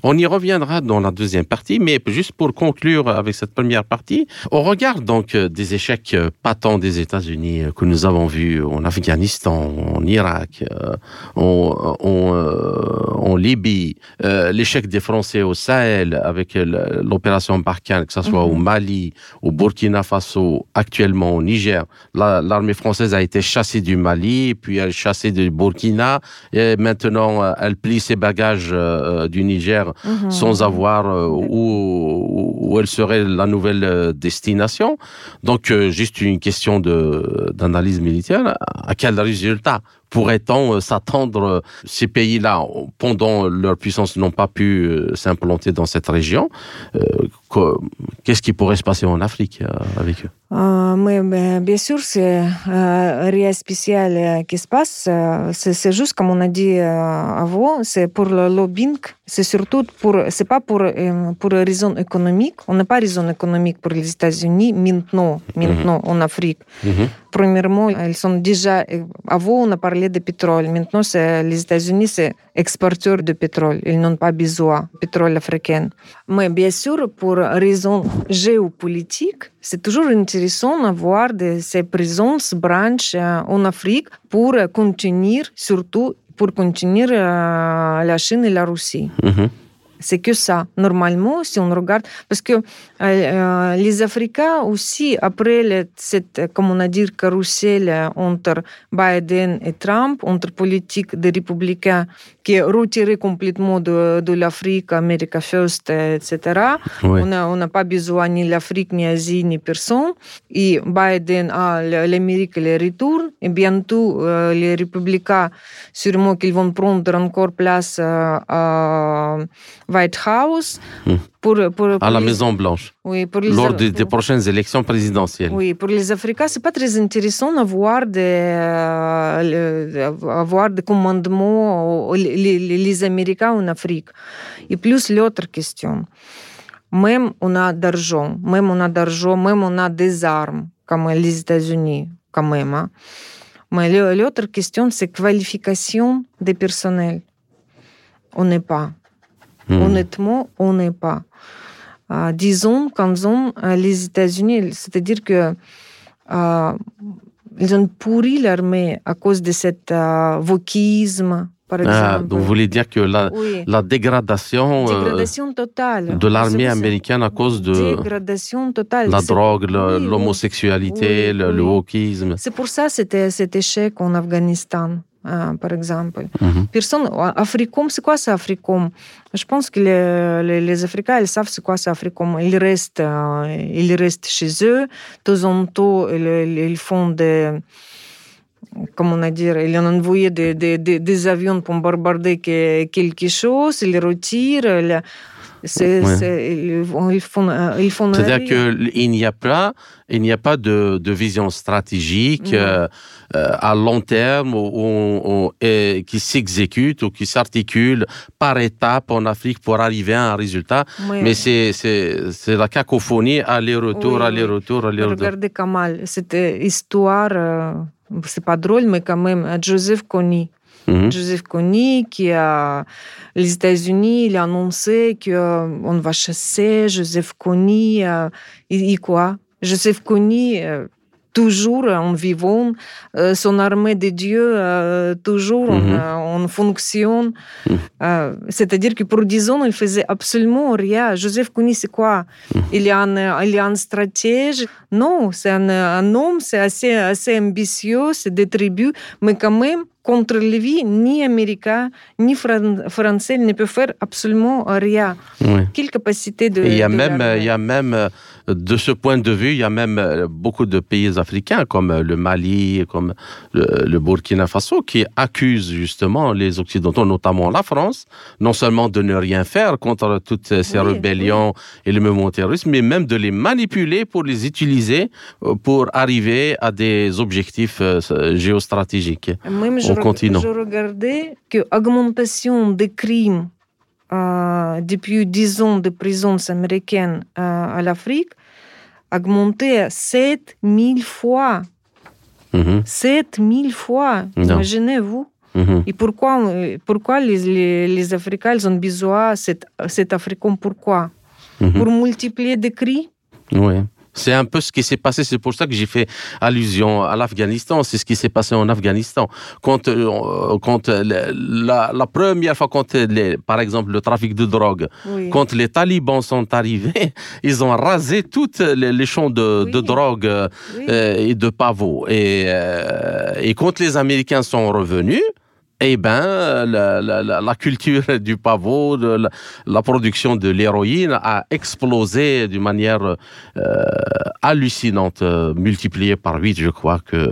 On y reviendra dans la deuxième partie, mais juste pour conclure avec cette première partie, on regarde donc des échecs patents des États-Unis que nous avons vus en Afghanistan, en Irak, euh, en, en, euh, en Libye, euh, l'échec des Français au Sahel avec l'opération Barkhane, que ce soit au Mali, au Burkina Faso, actuellement au Niger. La- L'armée française a été chassée du Mali, puis elle chassée du Burkina, et maintenant euh, elle plie ses bagages euh, du Niger Mhm. sans avoir euh, où, où elle serait la nouvelle euh, destination. Donc, euh, juste une question d'analyse militaire. À quel résultat pourrait-on euh, s'attendre euh, Ces pays-là, pendant leur puissance, n'ont pas pu euh, s'implanter dans cette région. Que- Qu'est-ce qui pourrait se passer en Afrique avec eux? Mais, mais bien sûr, c'est rien de spécial qui se passe. C'est juste, comme on a dit avant, c'est pour le lobbying. C'est surtout pour, c'est pas pour, pour raison économique. On n'a pas raison économique pour les États-Unis maintenant, maintenant en Afrique. Mhm. Premièrement, ils sont déjà, avant on a parlé de pétrole. Maintenant, les États-Unis, c'est exporteurs de pétrole. Ils n'ont pas besoin de pétrole africain. Mais bien sûr, pour raison géopolitique, c'est toujours intéressant d'avoir ces présences, branches en Afrique pour continuer, surtout pour continuer euh, la Chine et la Russie. C'est que ça. Normalement, si on regarde, parce que euh, les Africains aussi, après le- cette, comme on a dit, carrousel entre Biden et Trump, entre politique des républicains qui est retirée complètement de, de l'Afrique, America First, etc. Ouais. On n'a on pas besoin ni l'Afrique, ni l'Asie, ni personne. Et Biden a l'Amérique les retourne. Et bientôt, euh, les républicains, sûrement qu'ils vont prendre encore place euh, White House. Hmm. Pour, pour, À la les- Maison Blanche, oui, pour les, lors des, prochaines élections présidentielles. oui, pour les Africains, c'est pas très intéressant d'avoir des, euh, avoir des commandements, euh, les, Américains en Afrique. Et plus l'autre question. Même on a d'argent, même on a d'argent, même on a des armes, comme les États-Unis, quand même. hein. Mais l'autre question, c'est qualification des personnels. On n'est pas. Mhm. Honnêtement, on n'est pas. Euh, disons, quand on, euh, les États-Unis, c'est-à-dire que euh, ils ont pourri l'armée à cause de cet euh, wokisme, par Ah, exemple. donc vous voulez dire que la, oui. la dégradation, Dégradation totale. de l'armée américaine à cause de Dégradation totale. la drogue, le- oui, oui. l'homosexualité, le, wokisme. C'est pour ça c'était cet échec en Afghanistan. Euh, par exemple. Mhm. Personne, Africom, c'est quoi ça, Africom Je pense que les, les, Africains, ils savent c'est quoi ça, Africom. Ils restent, ils restent chez eux. De temps en temps, ils, ils font des comment on a dire, ils ont envoyé des, des, des, avions pour bombarder quelque chose, ils retirent. C'est, ils font, ils font C'est-à-dire qu'il n'y a pas, il n'y a pas de, de vision stratégique euh, euh, à long terme ou, qui s'exécute ou qui s'articule par étapes en Afrique pour arriver à un résultat. Mais c'est, c'est, c'est la cacophonie, aller-retour, aller-retour, aller-retour. Regardez Kamal, cette histoire, euh, c'est pas drôle, mais quand même, Joseph Kony. Mhm. Joseph Kony, qui a les États-Unis, il a annoncé qu'on va chasser Joseph Kony. Euh, et, quoi? Joseph Kony, euh, toujours en vivant, euh, son armée de Dieu, toujours en, mhm. fonction. Mhm. C'est-à-dire que pour 10 ans, il faisait absolument rien. Joseph Kony, c'est quoi? Il, est un, il est un stratège? Non, c'est un, un, homme, c'est assez, assez ambitieux, c'est des tribus, mais quand même, contre lui, ni Américain, ni Français ne peuvent faire absolument rien. Quelle capacité de... Il y a même, il y a même de ce point de vue, il y a même euh, beaucoup de pays africains comme euh, le Mali, comme le, Burkina Faso, qui accusent justement les Occidentaux, notamment la France, non seulement de ne rien faire contre toutes ces rébellions et le mouvement terroriste, mais même de les manipuler pour les utiliser pour arriver à des objectifs géostratégiques au continent. Je regardais que l'augmentation des crimes euh, depuis 10 ans de prisons américaines euh, à l'Afrique augmenté 7000 fois. Mm 7000 fois, imaginez-vous. Mhm. Et pourquoi, pourquoi les, les, Africains ils ont besoin de cet, cet Africain Pourquoi? Mhm. Pour multiplier des cris? Oui. C'est un peu ce qui s'est passé. C'est pour ça que j'ai fait allusion à l'Afghanistan. C'est ce qui s'est passé en Afghanistan. Quand, euh, quand la, la, première fois, quand, les, par exemple, le trafic de drogue, quand les talibans sont arrivés, ils ont rasé tous les, champs de, de drogue euh, et de pavots. Et, euh, et quand les Américains sont revenus, eh ben, la, la, la, culture du pavot, de la, production de l'héroïne a explosé d'une manière euh, hallucinante, euh, multipliée par 8, je crois, que,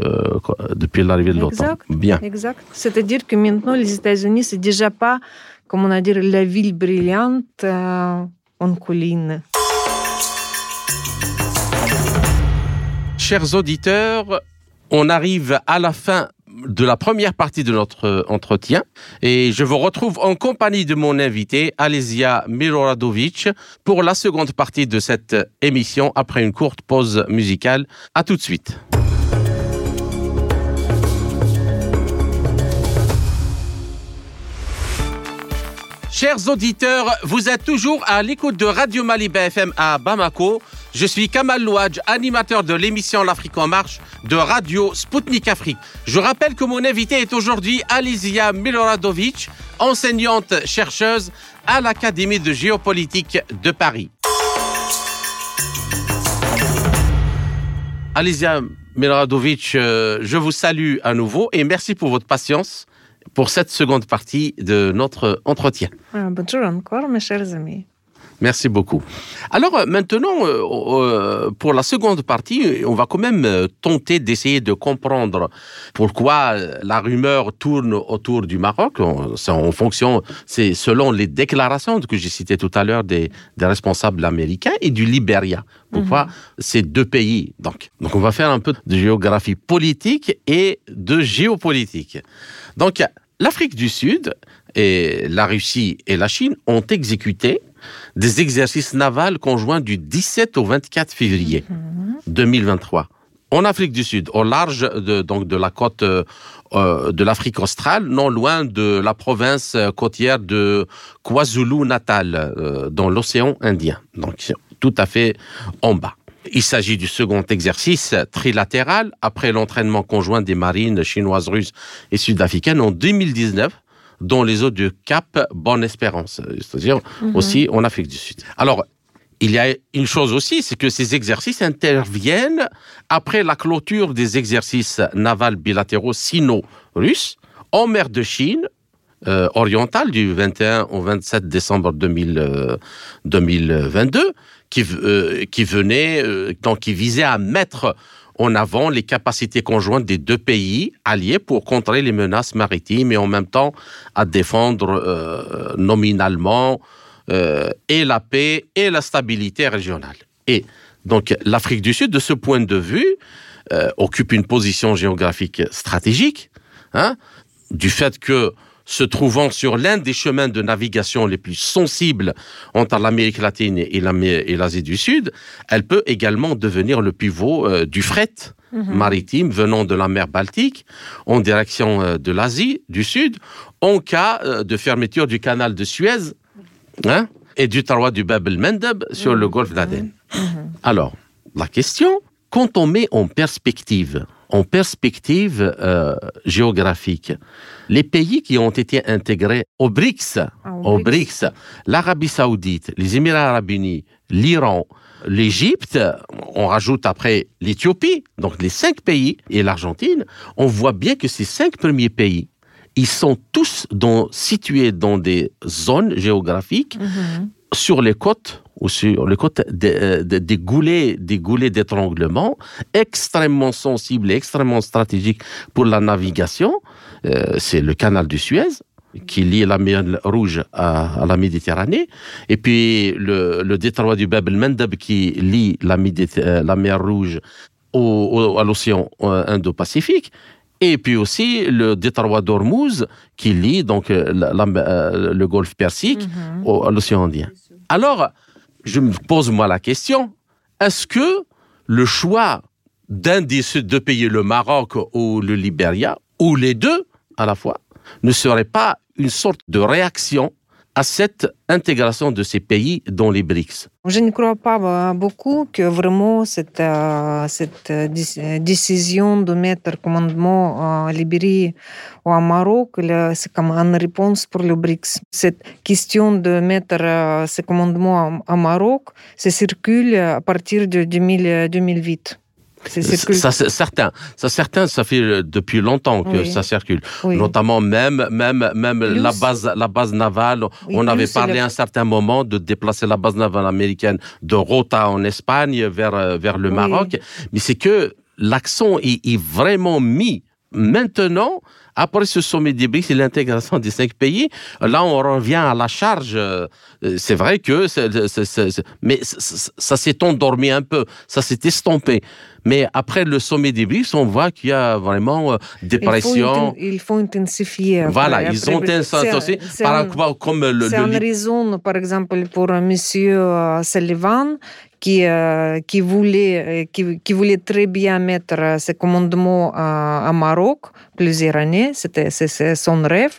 depuis l'arrivée de l'OTAN. Bien. Exact. C'est-à-dire que maintenant, les États-Unis, c'est déjà pas, comme on a dit, la ville brillante euh, en colline. Chers auditeurs, on arrive à la fin de la première partie de notre euh, entretien et je vous retrouve en compagnie de mon invité Alesia Miloradovic pour la seconde partie de cette émission après une courte pause musicale. À tout de suite. Chers auditeurs, vous êtes toujours à l'écoute de Radio Mali BFM à Bamako. Je suis Kamal Louadj, animateur de l'émission L'Afrique en marche de Radio Sputnik Afrique. Je rappelle que mon invité est aujourd'hui Alizia Miloradovic, enseignante chercheuse à l'Académie de géopolitique de Paris. Alizia Miloradovic, euh, je vous salue à nouveau et merci pour votre patience pour cette seconde partie de notre entretien. Ah, bonjour encore, mes chers amis. Merci beaucoup. Alors euh, maintenant, euh, euh, pour la seconde partie, on va quand même tenter d'essayer de comprendre pourquoi la rumeur tourne autour du Maroc. C'est en fonction, c'est selon les déclarations que j'ai citées tout à l'heure des, responsables américains et du Libéria. Pourquoi mhm. ces deux pays donc, donc on va faire un peu de géographie politique et de géopolitique. Donc l'Afrique du Sud et la Russie et la Chine ont exécuté des exercices navals conjoints du 17 au 24 février 2023 en Afrique du Sud, au large de, donc de la côte euh, euh, de l'Afrique australe, non loin de la province côtière de KwaZulu-Natal, euh, dans l'océan Indien, donc tout à fait en bas. Il s'agit du second exercice trilatéral après l'entraînement conjoint des marines chinoises, russes et sud-africaines en 2019 dans les eaux du Cap Bonne Espérance, c'est-à-dire mhm. aussi en Afrique du Sud. Alors, il y a une chose aussi, c'est que ces exercices interviennent après la clôture des exercices navals bilatéraux sino-russes en mer de Chine, euh, orientale du 21 au 27 décembre 2000, 2022 qui, qui venait, donc qui visait à mettre en avant les capacités conjointes des deux pays alliés pour contrer les menaces maritimes et en même temps à défendre nominalement et la paix et la stabilité régionale. Et donc l'Afrique du Sud, de ce point de vue, occupe une position géographique stratégique, hein, du fait que se trouvant sur l'un des chemins de navigation les plus sensibles entre l'Amérique latine et l'Asie du Sud, elle peut également devenir le pivot euh, du fret mhm. maritime venant de la mer Baltique en direction euh, de l'Asie du Sud en cas euh, de fermeture du canal de Suez hein, et du tarois du Bab el-Mendeb sur le golfe d'Aden. Mhm. Alors, la question, quand on met en perspective en perspective euh, géographique, les pays qui ont été intégrés au BRICS, ah, au BRICS, l'Arabie saoudite, les Émirats arabes unis, l'Iran, l'Égypte, on rajoute après l'Éthiopie, donc les cinq pays, et l'Argentine, on voit bien que ces cinq premiers pays, ils sont tous situés dans des zones géographiques mm-hmm. Sur les côtes ou sur les côtes des, des, goulets des goulets d'étranglement extrêmement sensibles et extrêmement stratégiques pour la navigation. Euh, c'est le canal du Suez qui lie la mer Rouge à, la Méditerranée, et puis le, le détroit du Bab el-Mandeb qui lie la, euh, la mer Rouge au, à l'océan euh, Indo-Pacifique, et puis aussi le détroit d'Ormuz qui lie donc le golfe Persique au, à l'océan Indien. Alors, je me pose moi la question, est-ce que le choix d'un des deux pays, le Maroc ou le Libéria, ou les deux à la fois, ne serait pas une sorte de réaction à cette intégration de ces pays dans les BRICS Je ne crois pas beaucoup que vraiment cette, euh, euh, décision de mettre commandement à Libérie ou à Maroc, c'est comme une réponse pour le BRICS. Cette question de mettre euh, ce commandement à Maroc, ça circule à partir de 2008. Ça, c'est certain. Ça, certain, ça fait euh, depuis longtemps que ça circule. Notamment même, même, même la base, la base navale. on avait parlé à un certain moment de déplacer la base navale américaine de Rota en Espagne vers, euh, vers le Maroc. Mais c'est que l'accent est, est vraiment mis maintenant après ce sommet des BRICS et l'intégration des cinq pays, là, on revient à la charge. Euh, c'est vrai que, mais ça s'est endormi un peu, ça s'est estompé. Mais après le sommet des BRICS, on voit qu'il y a vraiment euh, des pressions. Il faut intensifier. Voilà, ils ont intensifié. Comme le. C'est une raison, par exemple, pour Monsieur euh, Sullivan, qui, qui, voulait, qui, qui, voulait très bien mettre ses commandements à, à Maroc plusieurs années. C'était son rêve.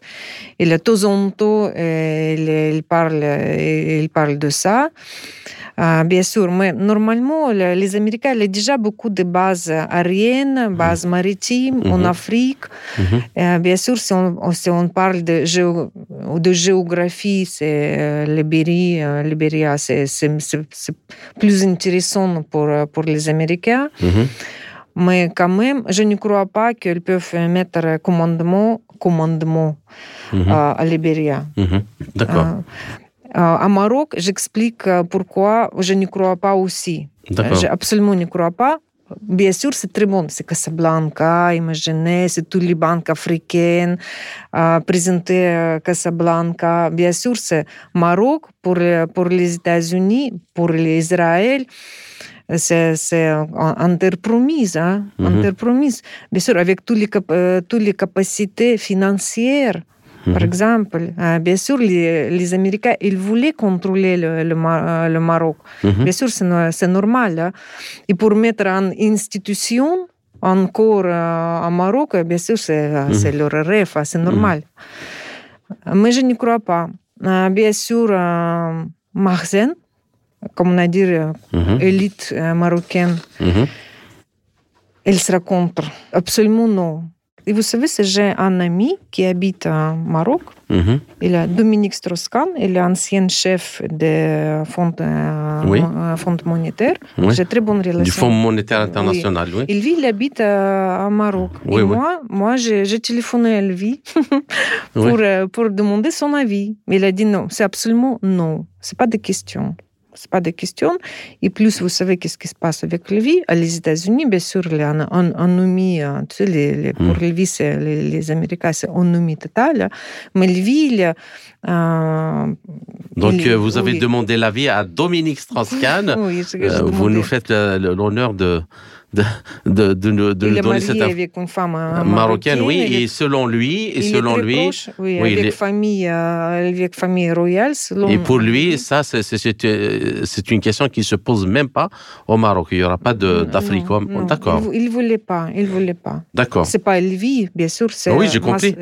Et en temps, il, il, parle, il parle de ça. Euh, bien sûr, mais normalement, les Américains ont déjà beaucoup de bases aériennes, bases maritimes en. Afrique. Bien sûr, si on, si on parle de, géo, de géographie, c'est Libérie, Libéria, c'est plus intéressant pour, pour les Américains. Mais quand même, je ne crois pas qu'ils peuvent mettre commandement, commandement à Libéria. D'accord. À Maroc, j'explique pourquoi je ne crois pas aussi. Je absolument ne crois pas. Bien sûr, c'est très bon. C'est Casablanca, imaginez, c'est tous les banques africaines, euh, présenter Casablanca. Bien sûr, c'est Maroc pour, pour les États-Unis, pour l'Israël. C'est, c'est entreprise, hein? entreprise. Bien sûr, avec toutes les, toutes les capacités financières par exemple, bien sûr, les, les, Américains, ils voulaient contrôler le, le, le Maroc. Bien sûr, c'est normal. Hein. Et pour mettre en institution encore au Maroc, bien sûr, c'est leur rêve, c'est normal. Mais je ne crois pas. Bien sûr, Marzen, comme on a dit, élite marocaine, elle sera contre. Absolument non. Et vous savez, j'ai un ami qui habite au Maroc. Il est Dominique Strauss-Kahn, il est ancien chef du Fonds, euh, Oui. mo- Fonds monétaire. Oui. J'ai très bonne relation. Du Fonds monétaire international, oui. Il vit, il habite euh, au Maroc. Oui, Et oui. moi, moi j'ai téléphoné à lui pour, Oui. euh, pour demander son avis. Mais il a dit non, c'est absolument non. C'est pas de question. C'est pas de question. Et plus, vous savez qu'est-ce qui se passe avec Lvie. À les États-Unis, bien sûr, les anomie, euh, tu sais, les, les- pour Mm. Lvie, c'est les, les Américains, c'est anomie totale. Mais Lvie, il, euh, Donc, il- euh, vous avez oui. demandé l'avis à Dominique Strauss-Kahn. Oui, je Euh, vous nous faites euh, le- l'honneur de, de, de, de, nous- de il est donner marié cette avec une femme euh, marocaine, oui, il est et selon lui, et Il est selon très lui, proche, oui, oui, il avec est- famille, euh, avec famille royale. selon- et pour lui, ça, c'est- euh, une question qui se pose même pas au Maroc. Il n'y aura pas non, D'accord, Il, il voulait pas, il voulait pas. d'accord. C'est pas Elvie, bien sûr, c'est. Oui, j'ai compris.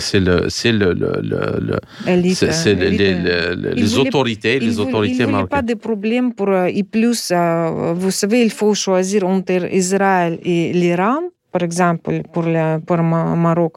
C'est le- C'est le, le, les, euh, les- il les voulait- autorités, il autorités il pas marocaines. de problème pour. Et plus, vous savez, il faut choisir entre Israël et l'Iran, par exemple, pour le pour Ma- Maroc.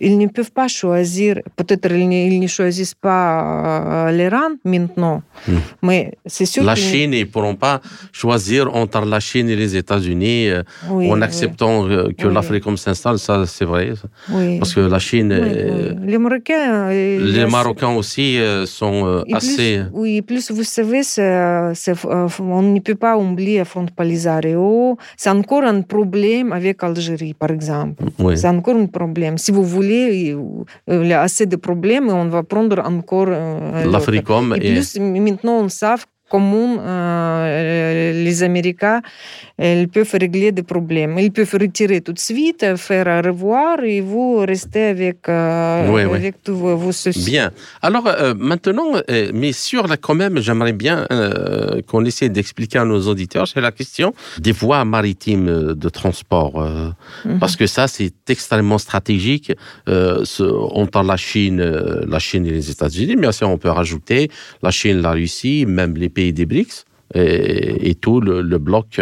Ils ne peuvent pas choisir, peut-être ils ne, ils ne choisissent pas euh, l'Iran maintenant, Hmm. mais c'est sûr La qu'ils- Chine, ils ne pourront pas choisir entre la Chine et les États-Unis euh, oui, en oui, acceptant euh, que Oui. l'Afrique s'installe. Ça, c'est vrai. oui. Parce que la Chine, Oui, oui. Les Marocains. les Marocains aussi sont Et plus- assez. oui, plus vous savez, c'est- c'est- euh, on ne peut pas oublier Front Polisario. C'est encore un problème avec l'Algérie, par exemple. Oui. C'est encore un problème. Si vous voulez, euh, il y a assez de problèmes et on va prendre encore euh. L'Africom Et et, plus, maintenant, on sait comment euh, les Américains ils peuvent régler des problèmes. Ils peuvent retirer tout de suite, faire un revoir et vous restez avec, euh, Oui, oui. avec tous vos, vos soucis. Bien. Alors euh, maintenant, euh, mais sur la, quand même, j'aimerais bien qu'on essaie d'expliquer à nos auditeurs, c'est la question des voies maritimes de transport, Mhm. parce que ça c'est extrêmement stratégique ce- entre la Chine, la Chine et les États-Unis, mais aussi on peut rajouter la Chine, la Russie, même les pays des BRICS. Et, tout le, bloc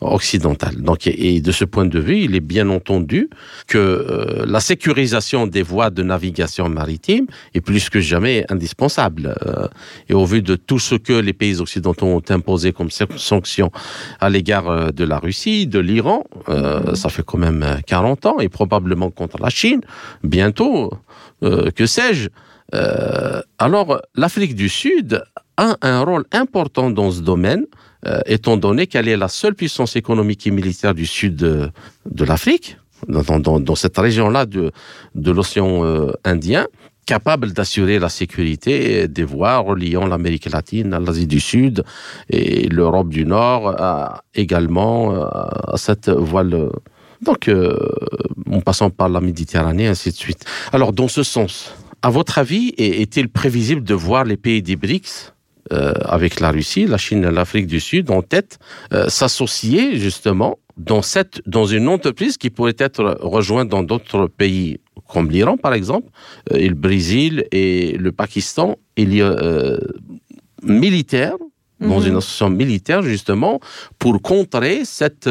occidental. Donc, et, de ce point de vue, il est bien entendu que euh, la sécurisation des voies de navigation maritime est plus que jamais indispensable. Euh, et au vu de tout ce que les pays occidentaux ont imposé comme san- sanctions à l'égard euh, de la Russie, de l'Iran, ça fait quand même euh, 40 ans, et probablement contre la Chine, bientôt, que sais-je. Alors, l'Afrique du Sud a un rôle important dans ce domaine, euh, étant donné qu'elle est la seule puissance économique et militaire du sud de, l'Afrique, dans, dans- dans cette région-là de, de l'océan euh, Indien, capable d'assurer la sécurité des voies reliant l'Amérique latine à l'Asie du Sud et l'Europe du Nord à- également euh, à cette voile. Donc, euh, en passant par la Méditerranée, ainsi de suite. Alors, dans ce sens, à votre avis, est- est-il prévisible de voir les pays des BRICS euh, avec la Russie, la Chine et l'Afrique du Sud en tête, euh, s'associer justement dans, cette, dans une entreprise qui pourrait être rejointe dans d'autres pays comme l'Iran par exemple, euh, et le Brésil et le Pakistan, il y a euh, militaire dans Mhm. une association militaire justement pour contrer cette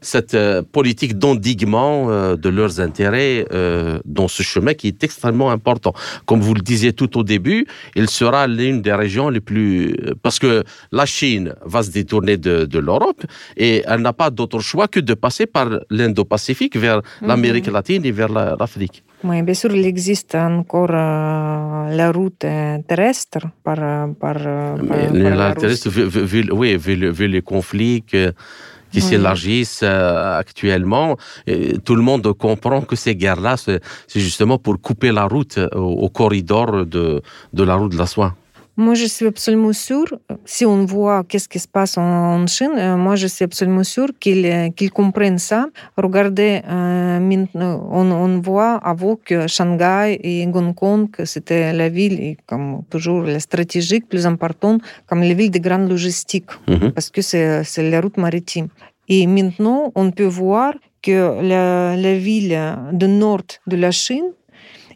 cette euh, politique d'endiguement euh, de leurs intérêts euh, dans ce chemin qui est extrêmement important. Comme vous le disiez tout au début, il sera l'une des régions les plus parce que la Chine va se détourner de, de l'Europe et elle n'a pas d'autre choix que de passer par l'Indo-Pacifique vers l'Amérique latine et vers la- l'Afrique. Oui, bien sûr, il existe encore euh, la route euh, terrestre par, euh, par, euh, par- Mais par la la terrestre, vu, oui, vu, le- vu les conflits que- qui Oui. s'élargissent euh, actuellement, et tout le monde comprend que ces guerres-là, c'est c'est justement pour couper la route au, au corridor de, de la route de la soie. Moi, je suis absolument sûre, si on voit qu'est-ce qui se passe en, Chine, euh, moi, je suis absolument sûre qu'ils euh, qu'ils comprennent ça. Regardez, euh, maintenant, on, on voit avant que Shanghai et Hong Kong, c'était la ville, et comme toujours, la stratégique plus importante, comme les villes de grande logistique. Mhm. parce que c'est la route maritime. Et maintenant, on peut voir que la, la ville du nord de la Chine,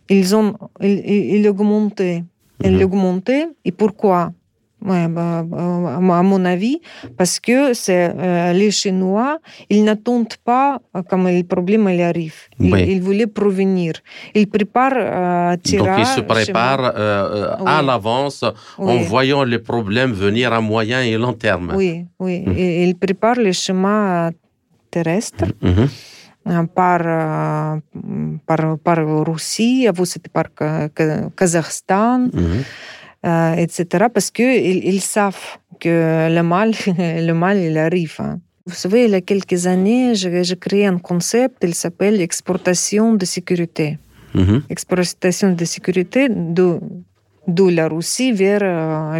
ils ont ils- ils augmenté. Ils Mhm. augmenté. Et pourquoi? Ouais, bah, bah, à mon avis, parce que c'est euh, les Chinois, ils n'attendent pas euh, quand le problème il arrive. Ils, Oui. ils voulaient prévenir. Ils préparent euh, Donc ils se préparent euh, euh, à Oui. l'avance en voyant les problèmes venir à moyen et long terme. Oui, oui. Mhm. Et ils préparent le chemin terrestre Mhm. Par, par, par Russie, avant c'était par Ka- Ka- Kazakhstan. Euh, etc. Parce qu'ils ils savent que le mal, le mal, il arrive. Vous savez, il y a quelques années, j'ai créé un concept, il s'appelle exportation de sécurité. Exportation de sécurité de, de la Russie vers,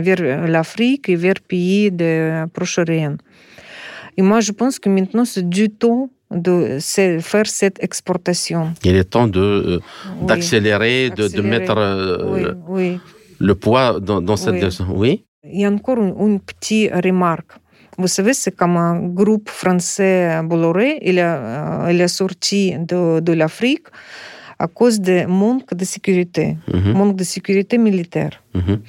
vers l'Afrique et vers les pays de Proche-Orient. Et moi, je pense que maintenant, c'est du temps de faire cette exportation. Il est temps de euh, Oui. d'accélérer, de, de mettre euh, Oui, le, oui. le poids dans, dans cette direction. Oui. Il y a encore une, une petite remarque. Vous savez, c'est comme un groupe français Bolloré, il a, euh, il est sorti de, de l'Afrique à cause du manque de sécurité, Mhm. manque de sécurité militaire. Mhm.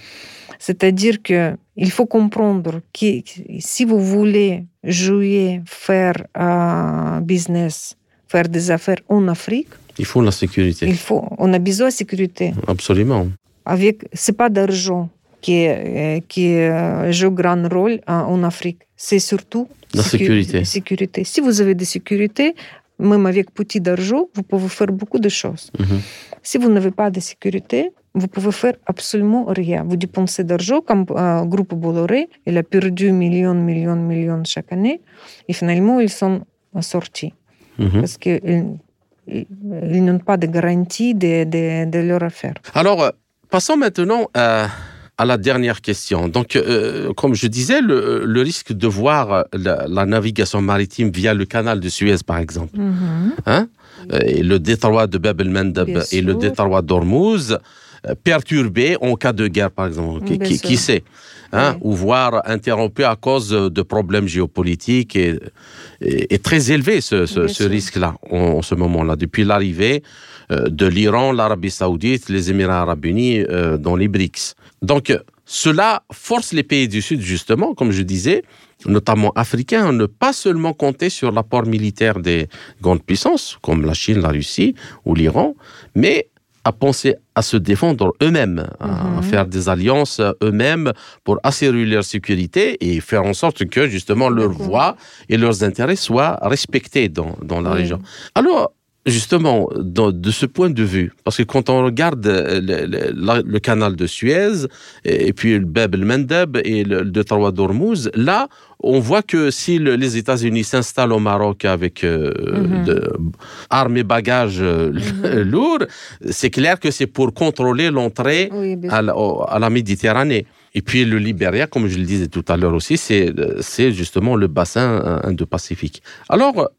C'est-à-dire que il faut comprendre que si vous voulez jouer, faire un business, faire des affaires en Afrique, Il faut la sécurité. il faut, on a besoin de sécurité. Absolument. avec c'est pas d'argent qui euh, qui euh, joue grand rôle en, Afrique. C'est surtout La sécu- sécurité. sécurité. Si vous avez de sécurité, même avec petit d'argent, vous pouvez faire beaucoup de choses. Mhm. Si vous n'avez pas de sécurité, vous pouvez faire absolument rien. Vous dépensez d'argent, comme euh, groupe Bolloré, il a perdu millions, millions, millions chaque année, et finalement ils sont sortis Mhm. parce qu'ils ils, n'ont pas de garantie de, de, de leur affaire. Alors, euh, passons maintenant à, à la dernière question. Donc, euh, comme je disais, le, le risque de voir la, la navigation maritime via le canal de Suez, par exemple, Mhm. hein, et le détroit de Bab el-Mandeb et le détroit d'Ormuz, euh, perturbé en cas de guerre, par exemple. Qui, sait hein, Oui. Ou voire interrompu à cause de problèmes géopolitiques et, et- et très élevé, ce, risque-là, en, en ce moment-là, depuis l'arrivée euh, de l'Iran, l'Arabie saoudite, les Émirats arabes unis euh, dans les BRICS. Donc, euh, cela force les pays du Sud, justement, comme je disais, notamment africains, ne pas seulement compter sur l'apport militaire des grandes puissances, comme la Chine, la Russie ou l'Iran, mais à penser à se défendre eux-mêmes, à Mhm. faire des alliances eux-mêmes pour assurer leur sécurité et faire en sorte que justement leur voix et leurs intérêts soient respectés dans, dans la région. Alors, justement, dans- de ce point de vue, parce que quand on regarde euh, le, le- la- le canal de Suez, et, et puis le Bab el-Mandeb et le, le détroit d'Ormuz, là, on voit que si le- les États-Unis s'installent au Maroc avec euh, Mhm. de- armes et bagages euh, lourds, c'est clair que c'est pour contrôler l'entrée Oui, à la, au- à la Méditerranée. Et puis le Libéria, comme je le disais tout à l'heure aussi, c'est euh, c'est justement le bassin Indo-Pacifique. Alors,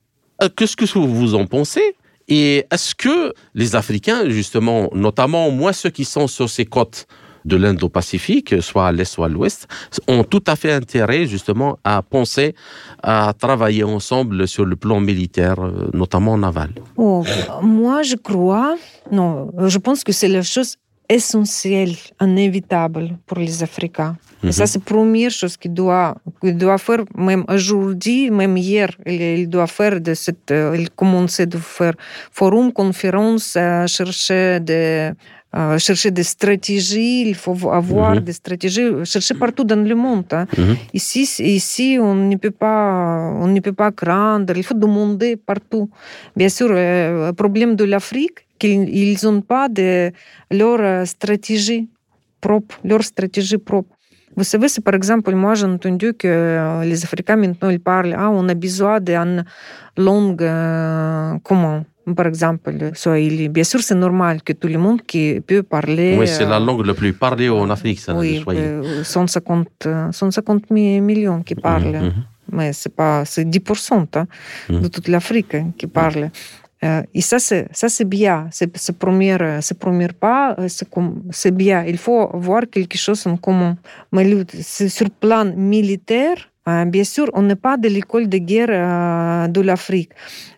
qu'est-ce que vous en pensez Et est-ce que les Africains, justement, notamment moins ceux qui sont sur ces côtes de l'Indo-Pacifique, soit à l'est, soit à l'ouest, ont tout à fait intérêt, justement, à penser à travailler ensemble sur le plan militaire, euh, notamment naval? Oh, moi, je crois, non, je pense que c'est la chose essentielle, inévitable pour les Africains. Et ça, c'est la première chose qu'il doit, qu'il doit faire, même aujourd'hui, même hier, il, il doit faire de cette, il commençait de faire forum, conférence, chercher des, euh, chercher des stratégies, il faut avoir des stratégies, chercher partout dans le monde. hein. Ici, ici, on ne peut pas, on ne peut pas craindre. Il faut demander partout. Bien sûr, euh, le problème de l'Afrique, qu'ils n'ont pas de leur stratégie propre, leur stratégie propre. Vous savez, c'est par exemple, moi j'ai entendu que les Africains maintenant ils parlent, ah, on a besoin d'une langue euh, commune. Par exemple, Swahili. Bien sûr, c'est normal que tout le monde qui peut parler. Oui, c'est la langue la plus parlée en Afrique, ça, le oui, Swahili. euh, 150, euh, 150 mi- millions qui parlent. Mhm, mhm. Mais c'est pas, c'est 10% hein, Mhm. de toute l'Afrique qui parle. Euh, et ça, c'est, ça, c'est bien. C'est, c'est premier, premier pas, c'est, c'est bien. Il faut avoir quelque chose en commun. Mais le- sur le plan militaire, bien sûr, on n'est pas de l'école de guerre de l'Afrique.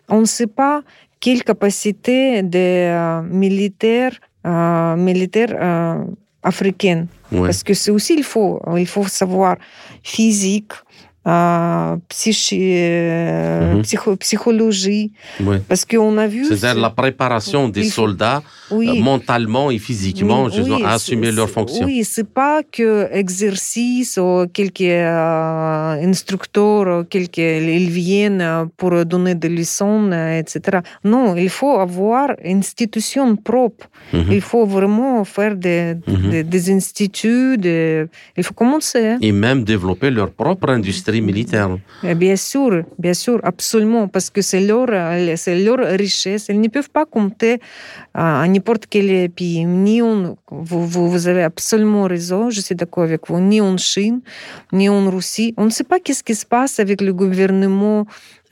On ne sait pas quelle capacité des militaires, euh, militaires euh, africaine. Parce que c'est aussi, il faut, il faut savoir physique, euh, psycho, psychologie. Parce qu'on a vu. C'est-à-dire la préparation des soldats euh, mentalement et physiquement à assumer leurs fonctions. Oui, c'est pas que exercice ou quelques euh, instructeurs, quelques, ils viennent pour donner des leçons, etc. Non, il faut avoir une institution propre. Mhm. Il faut vraiment faire des, mhm. des, instituts. Il faut commencer. Et même développer leur propre industrie militaire. Bien sûr, bien sûr, absolument, parce que c'est leur, c'est leur richesse. Ils ne peuvent pas compter à n'importe quel pays. Ni on, vous, vous, avez absolument raison, je suis d'accord avec vous, ni en Chine, ni en Russie. On ne sait pas qu'est-ce qui se passe avec le gouvernement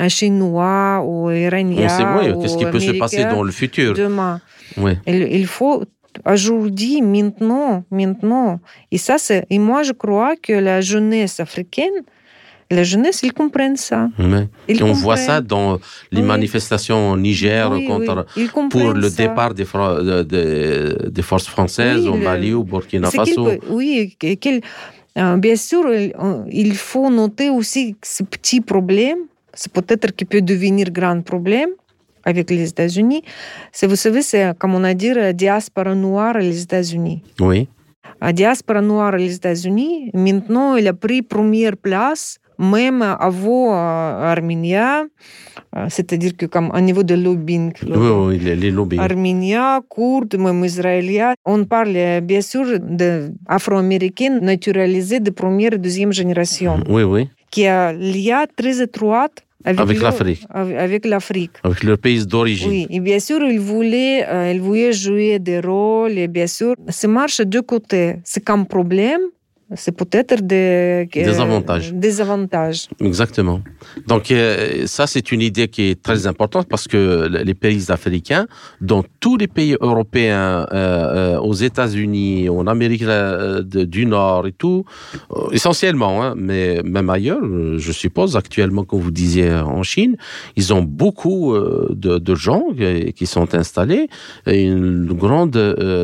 chinois ou iranien. On sait qu'est-ce qui peut se passer dans le futur. Demain. Il, il faut aujourd'hui, maintenant, maintenant. Et ça, c'est, et moi, je crois que la jeunesse africaine, la jeunesse, ils comprennent ça. et on voit ça dans les manifestations au Niger contre, pour le départ des, des, forces françaises au Mali ou au Burkina Faso. oui, euh, bien sûr, il faut noter aussi ce petit problème. C'est peut-être qui peut devenir grand problème avec les États-Unis. C'est, vous savez, c'est, comme on a dit, la diaspora noire les États-Unis. Oui. La diaspora noire les États-Unis, maintenant, elle a pris première place même avant Arménia, c'est-à-dire que comme au niveau de lobbying, oui, les lobbying. Arménia, Kurdes, même Israéliens, on parle bien sûr d'Afro-Américains naturalisés de première et deuxième génération. Oui, oui. Qui a lien très étroit avec, l'Afrique. Avec l'Afrique. Avec leur pays d'origine. Oui, et bien sûr, ils voulaient, euh, ils voulaient jouer des rôles, et bien sûr, ça marche de deux côtés. C'est comme problème, c'est peut-être des, des avantages. Des avantages. Exactement. Donc euh, ça, c'est une idée qui est très importante parce que les pays africains, dans tous les pays européens, euh, euh, aux États-Unis, en Amérique du Nord et tout, essentiellement, hein, mais même ailleurs, je suppose actuellement, comme vous disiez en Chine, ils ont beaucoup de, de, gens qui sont installés, une grande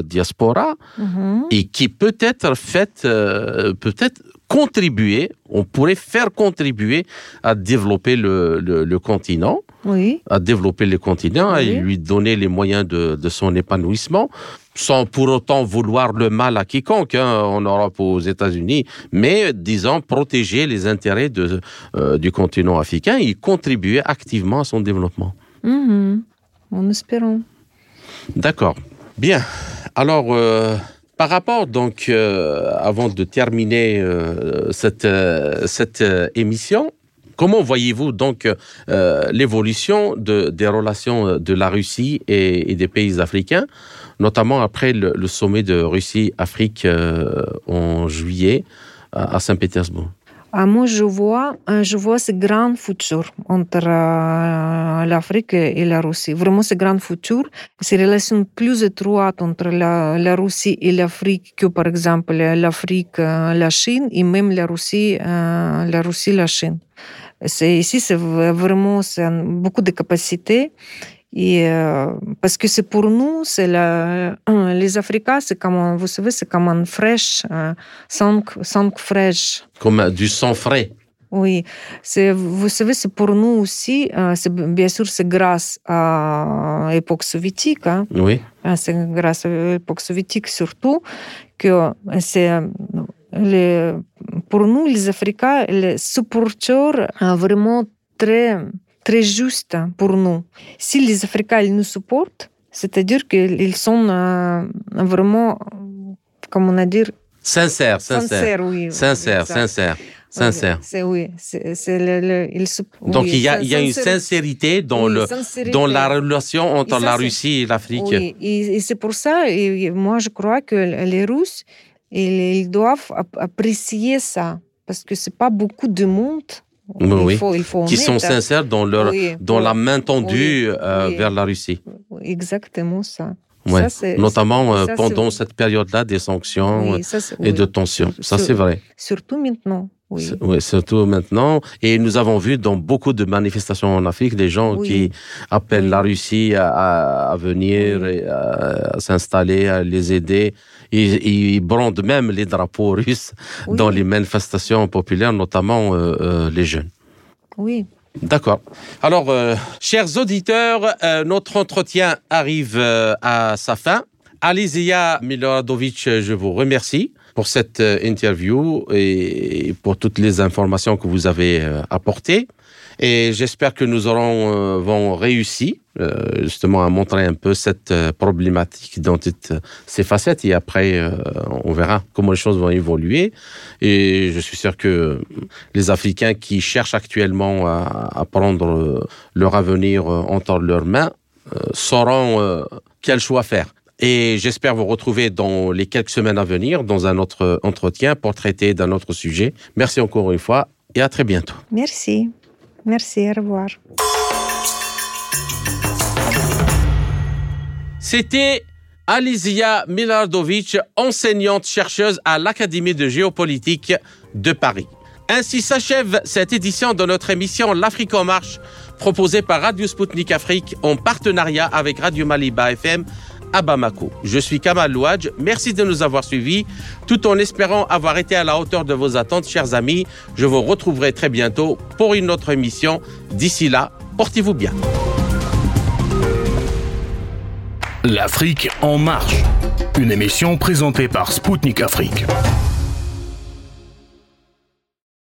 diaspora mm-hmm. et qui peut être faite euh, peut-être contribuer, on pourrait faire contribuer à développer le, le, continent, oui. à développer le continent et lui donner les moyens de, de, son épanouissement, sans pour autant vouloir le mal à quiconque hein, en Europe ou aux États-Unis, mais disons protéger les intérêts de, euh, du continent africain et contribuer activement à son développement. Mm-hmm. En espérant. D'accord. Bien. Alors. Euh, par rapport, donc, euh, avant de terminer euh, cette, euh, cette émission, comment voyez-vous donc l'évolution de, des relations de la Russie et, des pays africains, notamment après le, sommet de Russie-Afrique en juillet à Saint-Pétersbourg? Moi, je vois, je vois ce grand futur entre euh, l'Afrique et la Russie. Vraiment, ce grand futur, ces relations plus étroites entre la, la Russie et l'Afrique que, par exemple, l'Afrique, euh, la Chine et même la Russie, euh, la Russie, la Chine. Ici, c'est vraiment beaucoup de capacités et euh, parce que c'est pour nous, c'est les Africains, c'est comme, vous savez, c'est comme un fraîche, euh, sang, sang fraîche. Comme du sang frais. Oui, c'est, vous savez, c'est pour nous aussi, euh, c'est, bien sûr, c'est grâce à l'époque soviétique. Hein. Oui. C'est grâce à l'époque soviétique surtout que c'est les, pour nous, les Africains, les supporteurs vraiment très très juste pour nous. Si les Africains nous supportent, c'est-à-dire qu'ils sont euh, vraiment, comment on a dire, sincères, sincères, oui, sincères, sincères. Sincère. C'est oui, c'est le, il Donc il y a, il y a une sincérité dans le dans la relation entre la Russie et l'Afrique. Oui, et, c'est pour ça, et moi je crois que les Russes, ils, ils doivent apprécier ça parce que c'est pas beaucoup de monde oui, qui sont sincères dans, leur, dans la main tendue euh, vers la Russie. Exactement ça. Notamment pendant cette période-là des sanctions et de tensions. Ça, c'est vrai. Surtout maintenant. Oui. Oui, surtout maintenant. Et nous avons vu dans beaucoup de manifestations en Afrique des gens Oui. qui appellent Oui. la Russie à, venir à, à s'installer, à les aider. Ils, ils brandent même les drapeaux russes dans les manifestations populaires, notamment euh, euh, les jeunes. Oui. D'accord. Alors, euh, chers auditeurs, euh, notre entretien arrive euh, à sa fin. Alizia Miloradovic, je vous remercie pour cette euh, interview et pour toutes les informations que vous avez euh, apportées. Et j'espère que nous aurons euh, vont réussi justement à montrer un peu cette problématique dans toutes ses facettes. Et après, on verra comment les choses vont évoluer. Et je suis sûr que les Africains qui cherchent actuellement à, prendre leur avenir entre leurs mains sauront quel choix faire. Et j'espère vous retrouver dans les quelques semaines à venir dans un autre entretien pour traiter d'un autre sujet. Merci encore une fois et à très bientôt. Merci. Merci. Au revoir. C'était Alizia Milardovic, enseignante chercheuse à l'Académie de géopolitique de Paris. Ainsi s'achève cette édition de notre émission L'Afrique en marche, proposée par Radio Sputnik Afrique en partenariat avec Radio Maliba FM à Bamako. Je suis Kamal Louadj. Merci de nous avoir suivis, tout en espérant avoir été à la hauteur de vos attentes, chers amis. Je vous retrouverai très bientôt pour une autre émission. D'ici là, portez-vous bien. L'Afrique en marche. Une émission présentée par Spoutnik Afrique.